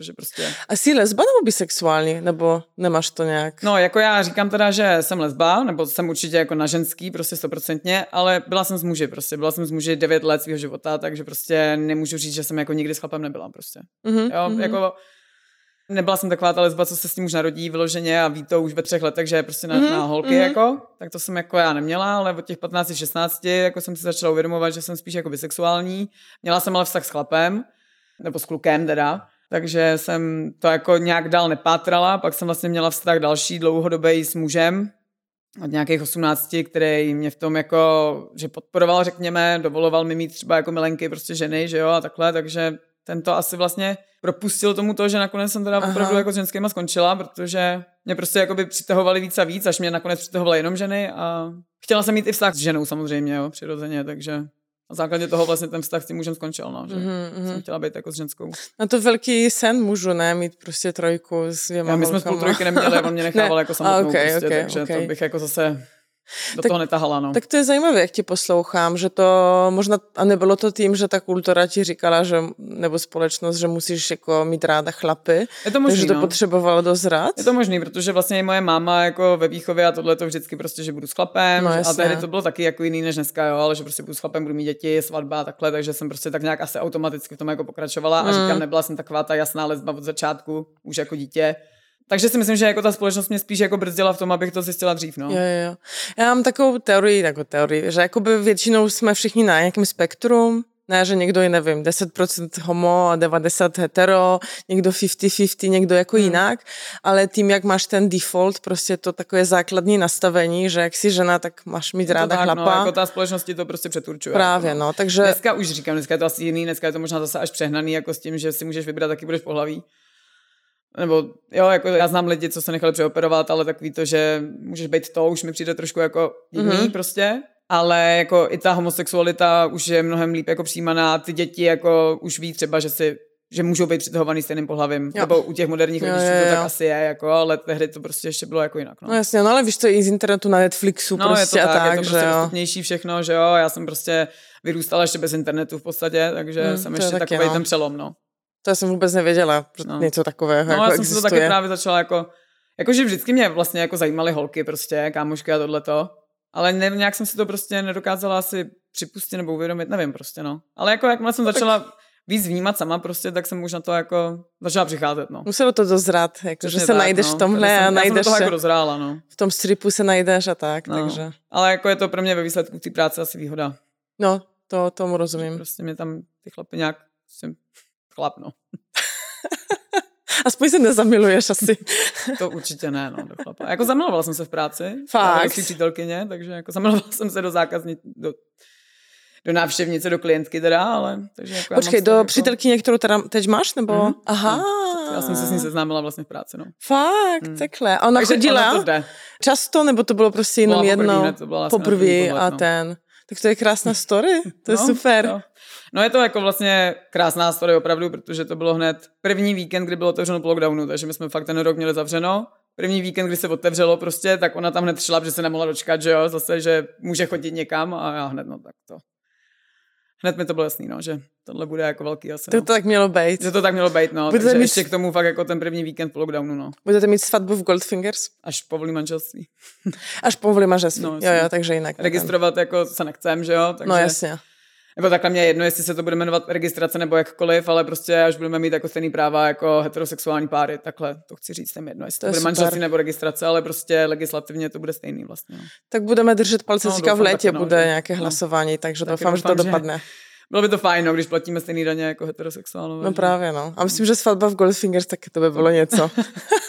Protože prostě... A jsi lesba nebo bisexuální, nebo nemáš to nějak? No, jako já říkám teda, že jsem lesba, nebo jsem určitě jako na ženský, prostě stoprocentně, ale byla jsem s muži, prostě byla jsem s muži devět let svého života, takže prostě nemůžu říct, že jsem jako nikdy s chlapem nebyla prostě. Mm-hmm, jo, mm-hmm. jako nebyla jsem taková ta lesba, co se s tím už narodí vyloženě a ví to už ve třech letech, že je prostě na, mm-hmm, na holky, mm-hmm. jako, tak to jsem jako já neměla, ale od těch 15-16 jako jsem si začala uvědomovat, že jsem spíš jako bisexuální. Měla jsem ale vztah s chlapem, nebo s klukem teda, takže jsem to jako nějak dál nepátrala, pak jsem vlastně měla vztah další dlouhodobý s mužem, od nějakých 18, který mě v tom jako, že podporoval, řekněme, dovoloval mi mít třeba jako milenky, prostě ženy, že jo, a takhle, takže tento asi vlastně propustil tomu to, že nakonec jsem teda Aha. opravdu jako s ženskýma skončila, protože mě prostě jako by přitahovali víc a víc, až mě nakonec přitahovaly jenom ženy a chtěla jsem mít i vztah s ženou samozřejmě, jo, přirozeně, takže na základě toho vlastně ten vztah s tím mužem skončil, no, že mm-hmm. jsem chtěla být jako s ženskou. No to velký sen mužu, ne? Mít prostě trojku s dvěma Já, My jsme spolu trojky neměli, on mě nechával ne. jako samotnou, okay, prostě, okay, takže okay. to bych jako zase do tak, toho netahala, no. Tak to je zajímavé, jak ti poslouchám, že to možná, a nebylo to tím, že ta kultura ti říkala, že, nebo společnost, že musíš jako mít ráda chlapy, je to možný, takže to no. potřebovalo dozrat? Je to možný, protože vlastně i moje máma jako ve výchově a tohle to vždycky prostě, že budu s chlapem, no, a tehdy to bylo taky jako jiný než dneska, jo, ale že prostě budu s chlapem, budu mít děti, svatba a takhle, takže jsem prostě tak nějak asi automaticky v tom jako pokračovala a mm. říkám, nebyla jsem taková ta jasná lesba od začátku, už jako dítě, takže si myslím, že jako ta společnost mě spíš jako brzdila v tom, abych to zjistila dřív. No. Jo, jo. Já mám takovou teorii, jako teorii, že jako by většinou jsme všichni na nějakém spektrum, Ne, že někdo je, nevím, 10% homo a 90 hetero, někdo 50-50, někdo jako hmm. jinak, ale tím, jak máš ten default, prostě to takové základní nastavení, že jak jsi žena, tak máš mít ráda tak, no, chlapa. No, jako ta společnost to prostě přeturčuje. Právě, jako, no. takže... Dneska už říkám, dneska je to asi jiný, dneska je to možná zase až přehnaný, jako s tím, že si můžeš vybrat, taky budeš pohlaví. Nebo jo, jako já znám lidi, co se nechali přeoperovat, ale takový to, že můžeš být to, už mi přijde trošku jako divný mm-hmm. prostě. Ale jako i ta homosexualita už je mnohem líp jako přijímaná. Ty děti jako už ví třeba, že si že můžou být přitahovaný stejným pohlavím. Jo. Nebo u těch moderních rodičů to tak asi je, jako, ale tehdy to prostě ještě bylo jako jinak. No, no jasně, no ale víš to i z internetu na Netflixu no, prostě je to tak, tak, je to prostě dostupnější všechno, že jo, já jsem prostě vyrůstala ještě bez internetu v podstatě, takže hmm, jsem ještě takový no. ten přelom, no. To já jsem vůbec nevěděla, že no. něco takového No, jako já jsem existuje. se to taky právě začala jako, jakože vždycky mě vlastně jako zajímaly holky prostě, kámošky a tohleto. Ale ne, nějak jsem si to prostě nedokázala asi připustit nebo uvědomit, nevím prostě, no. Ale jako jakmile jsem no, začala tak... víc vnímat sama prostě, tak jsem už na to jako začala přicházet, no. Muselo to dozrát, jako, že se tak, najdeš no. v tomhle jsem, a najdeš já jsem to se... jako dozrála, no. V tom stripu se najdeš a tak, no. takže. Ale jako je to pro mě ve výsledku té práce asi výhoda. No, to tomu rozumím. Prostě mě tam ty chlapy nějak jsem chlap, no. Aspoň se nezamiluješ asi. to určitě ne, no, do chlapa. Jako zamilovala jsem se v práci. Fakt. přítelkyně, takže jako zamilovala jsem se do zákazní, do, do návštěvnice, do klientky teda, ale... Takže jako Počkej, do jako... přítelkyně, kterou teda teď máš, nebo? Mm-hmm. Aha. No, já jsem se s ní seznámila vlastně v práci, no. Fakt, mm. takhle. A ona takže chodila to často, nebo to bylo prostě jenom jedno? Poprvé a no. ten. Tak to je krásná story, to je no, super. No. No je to jako vlastně krásná story opravdu, protože to bylo hned první víkend, kdy bylo otevřeno po lockdownu, takže my jsme fakt ten rok měli zavřeno. První víkend, kdy se otevřelo prostě, tak ona tam hned šla, že se nemohla dočkat, že jo, zase, že může chodit někam a já hned, no tak to. Hned mi to bylo jasný, no, že tohle bude jako velký asi. To, no. to tak mělo být. Že to tak mělo být, no. Budete takže mít... ještě k tomu fakt jako ten první víkend po lockdownu, no. Budete mít svatbu v Goldfingers? Až povolí manželství. Až povolí manželství, no, jo, jo, takže jinak. Registrovat jako se nechcem, že jo. No, takže... No jasně nebo takhle mě jedno, jestli se to bude jmenovat registrace nebo jakkoliv, ale prostě až budeme mít jako stejný práva jako heterosexuální páry, takhle to chci říct, tam jedno, jestli to, to bude manželství nebo registrace, ale prostě legislativně to bude stejný vlastně. No. Tak budeme držet palce, no, říká v létě taky, no, bude že... nějaké no. hlasování, takže taky doufám, doufám, že to dopadne. Že... Bylo by to fajn, no, když platíme stejný daně jako heterosexuálové. No právě, no. A myslím, že svatba v Goldfingers, tak to by bylo něco.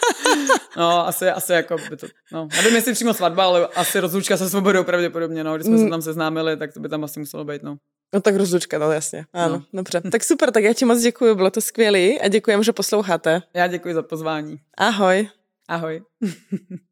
no, asi, asi jako by to, no. Nevím, jestli přímo svatba, ale asi rozlučka se svobodou pravděpodobně, no. Když jsme mm. se tam seznámili, tak to by tam asi muselo být, no. No tak rozlučka, no jasně. Ano, no. dobře. Tak super, tak já ti moc děkuji, bylo to skvělé a děkujem, že posloucháte. Já děkuji za pozvání. Ahoj. Ahoj.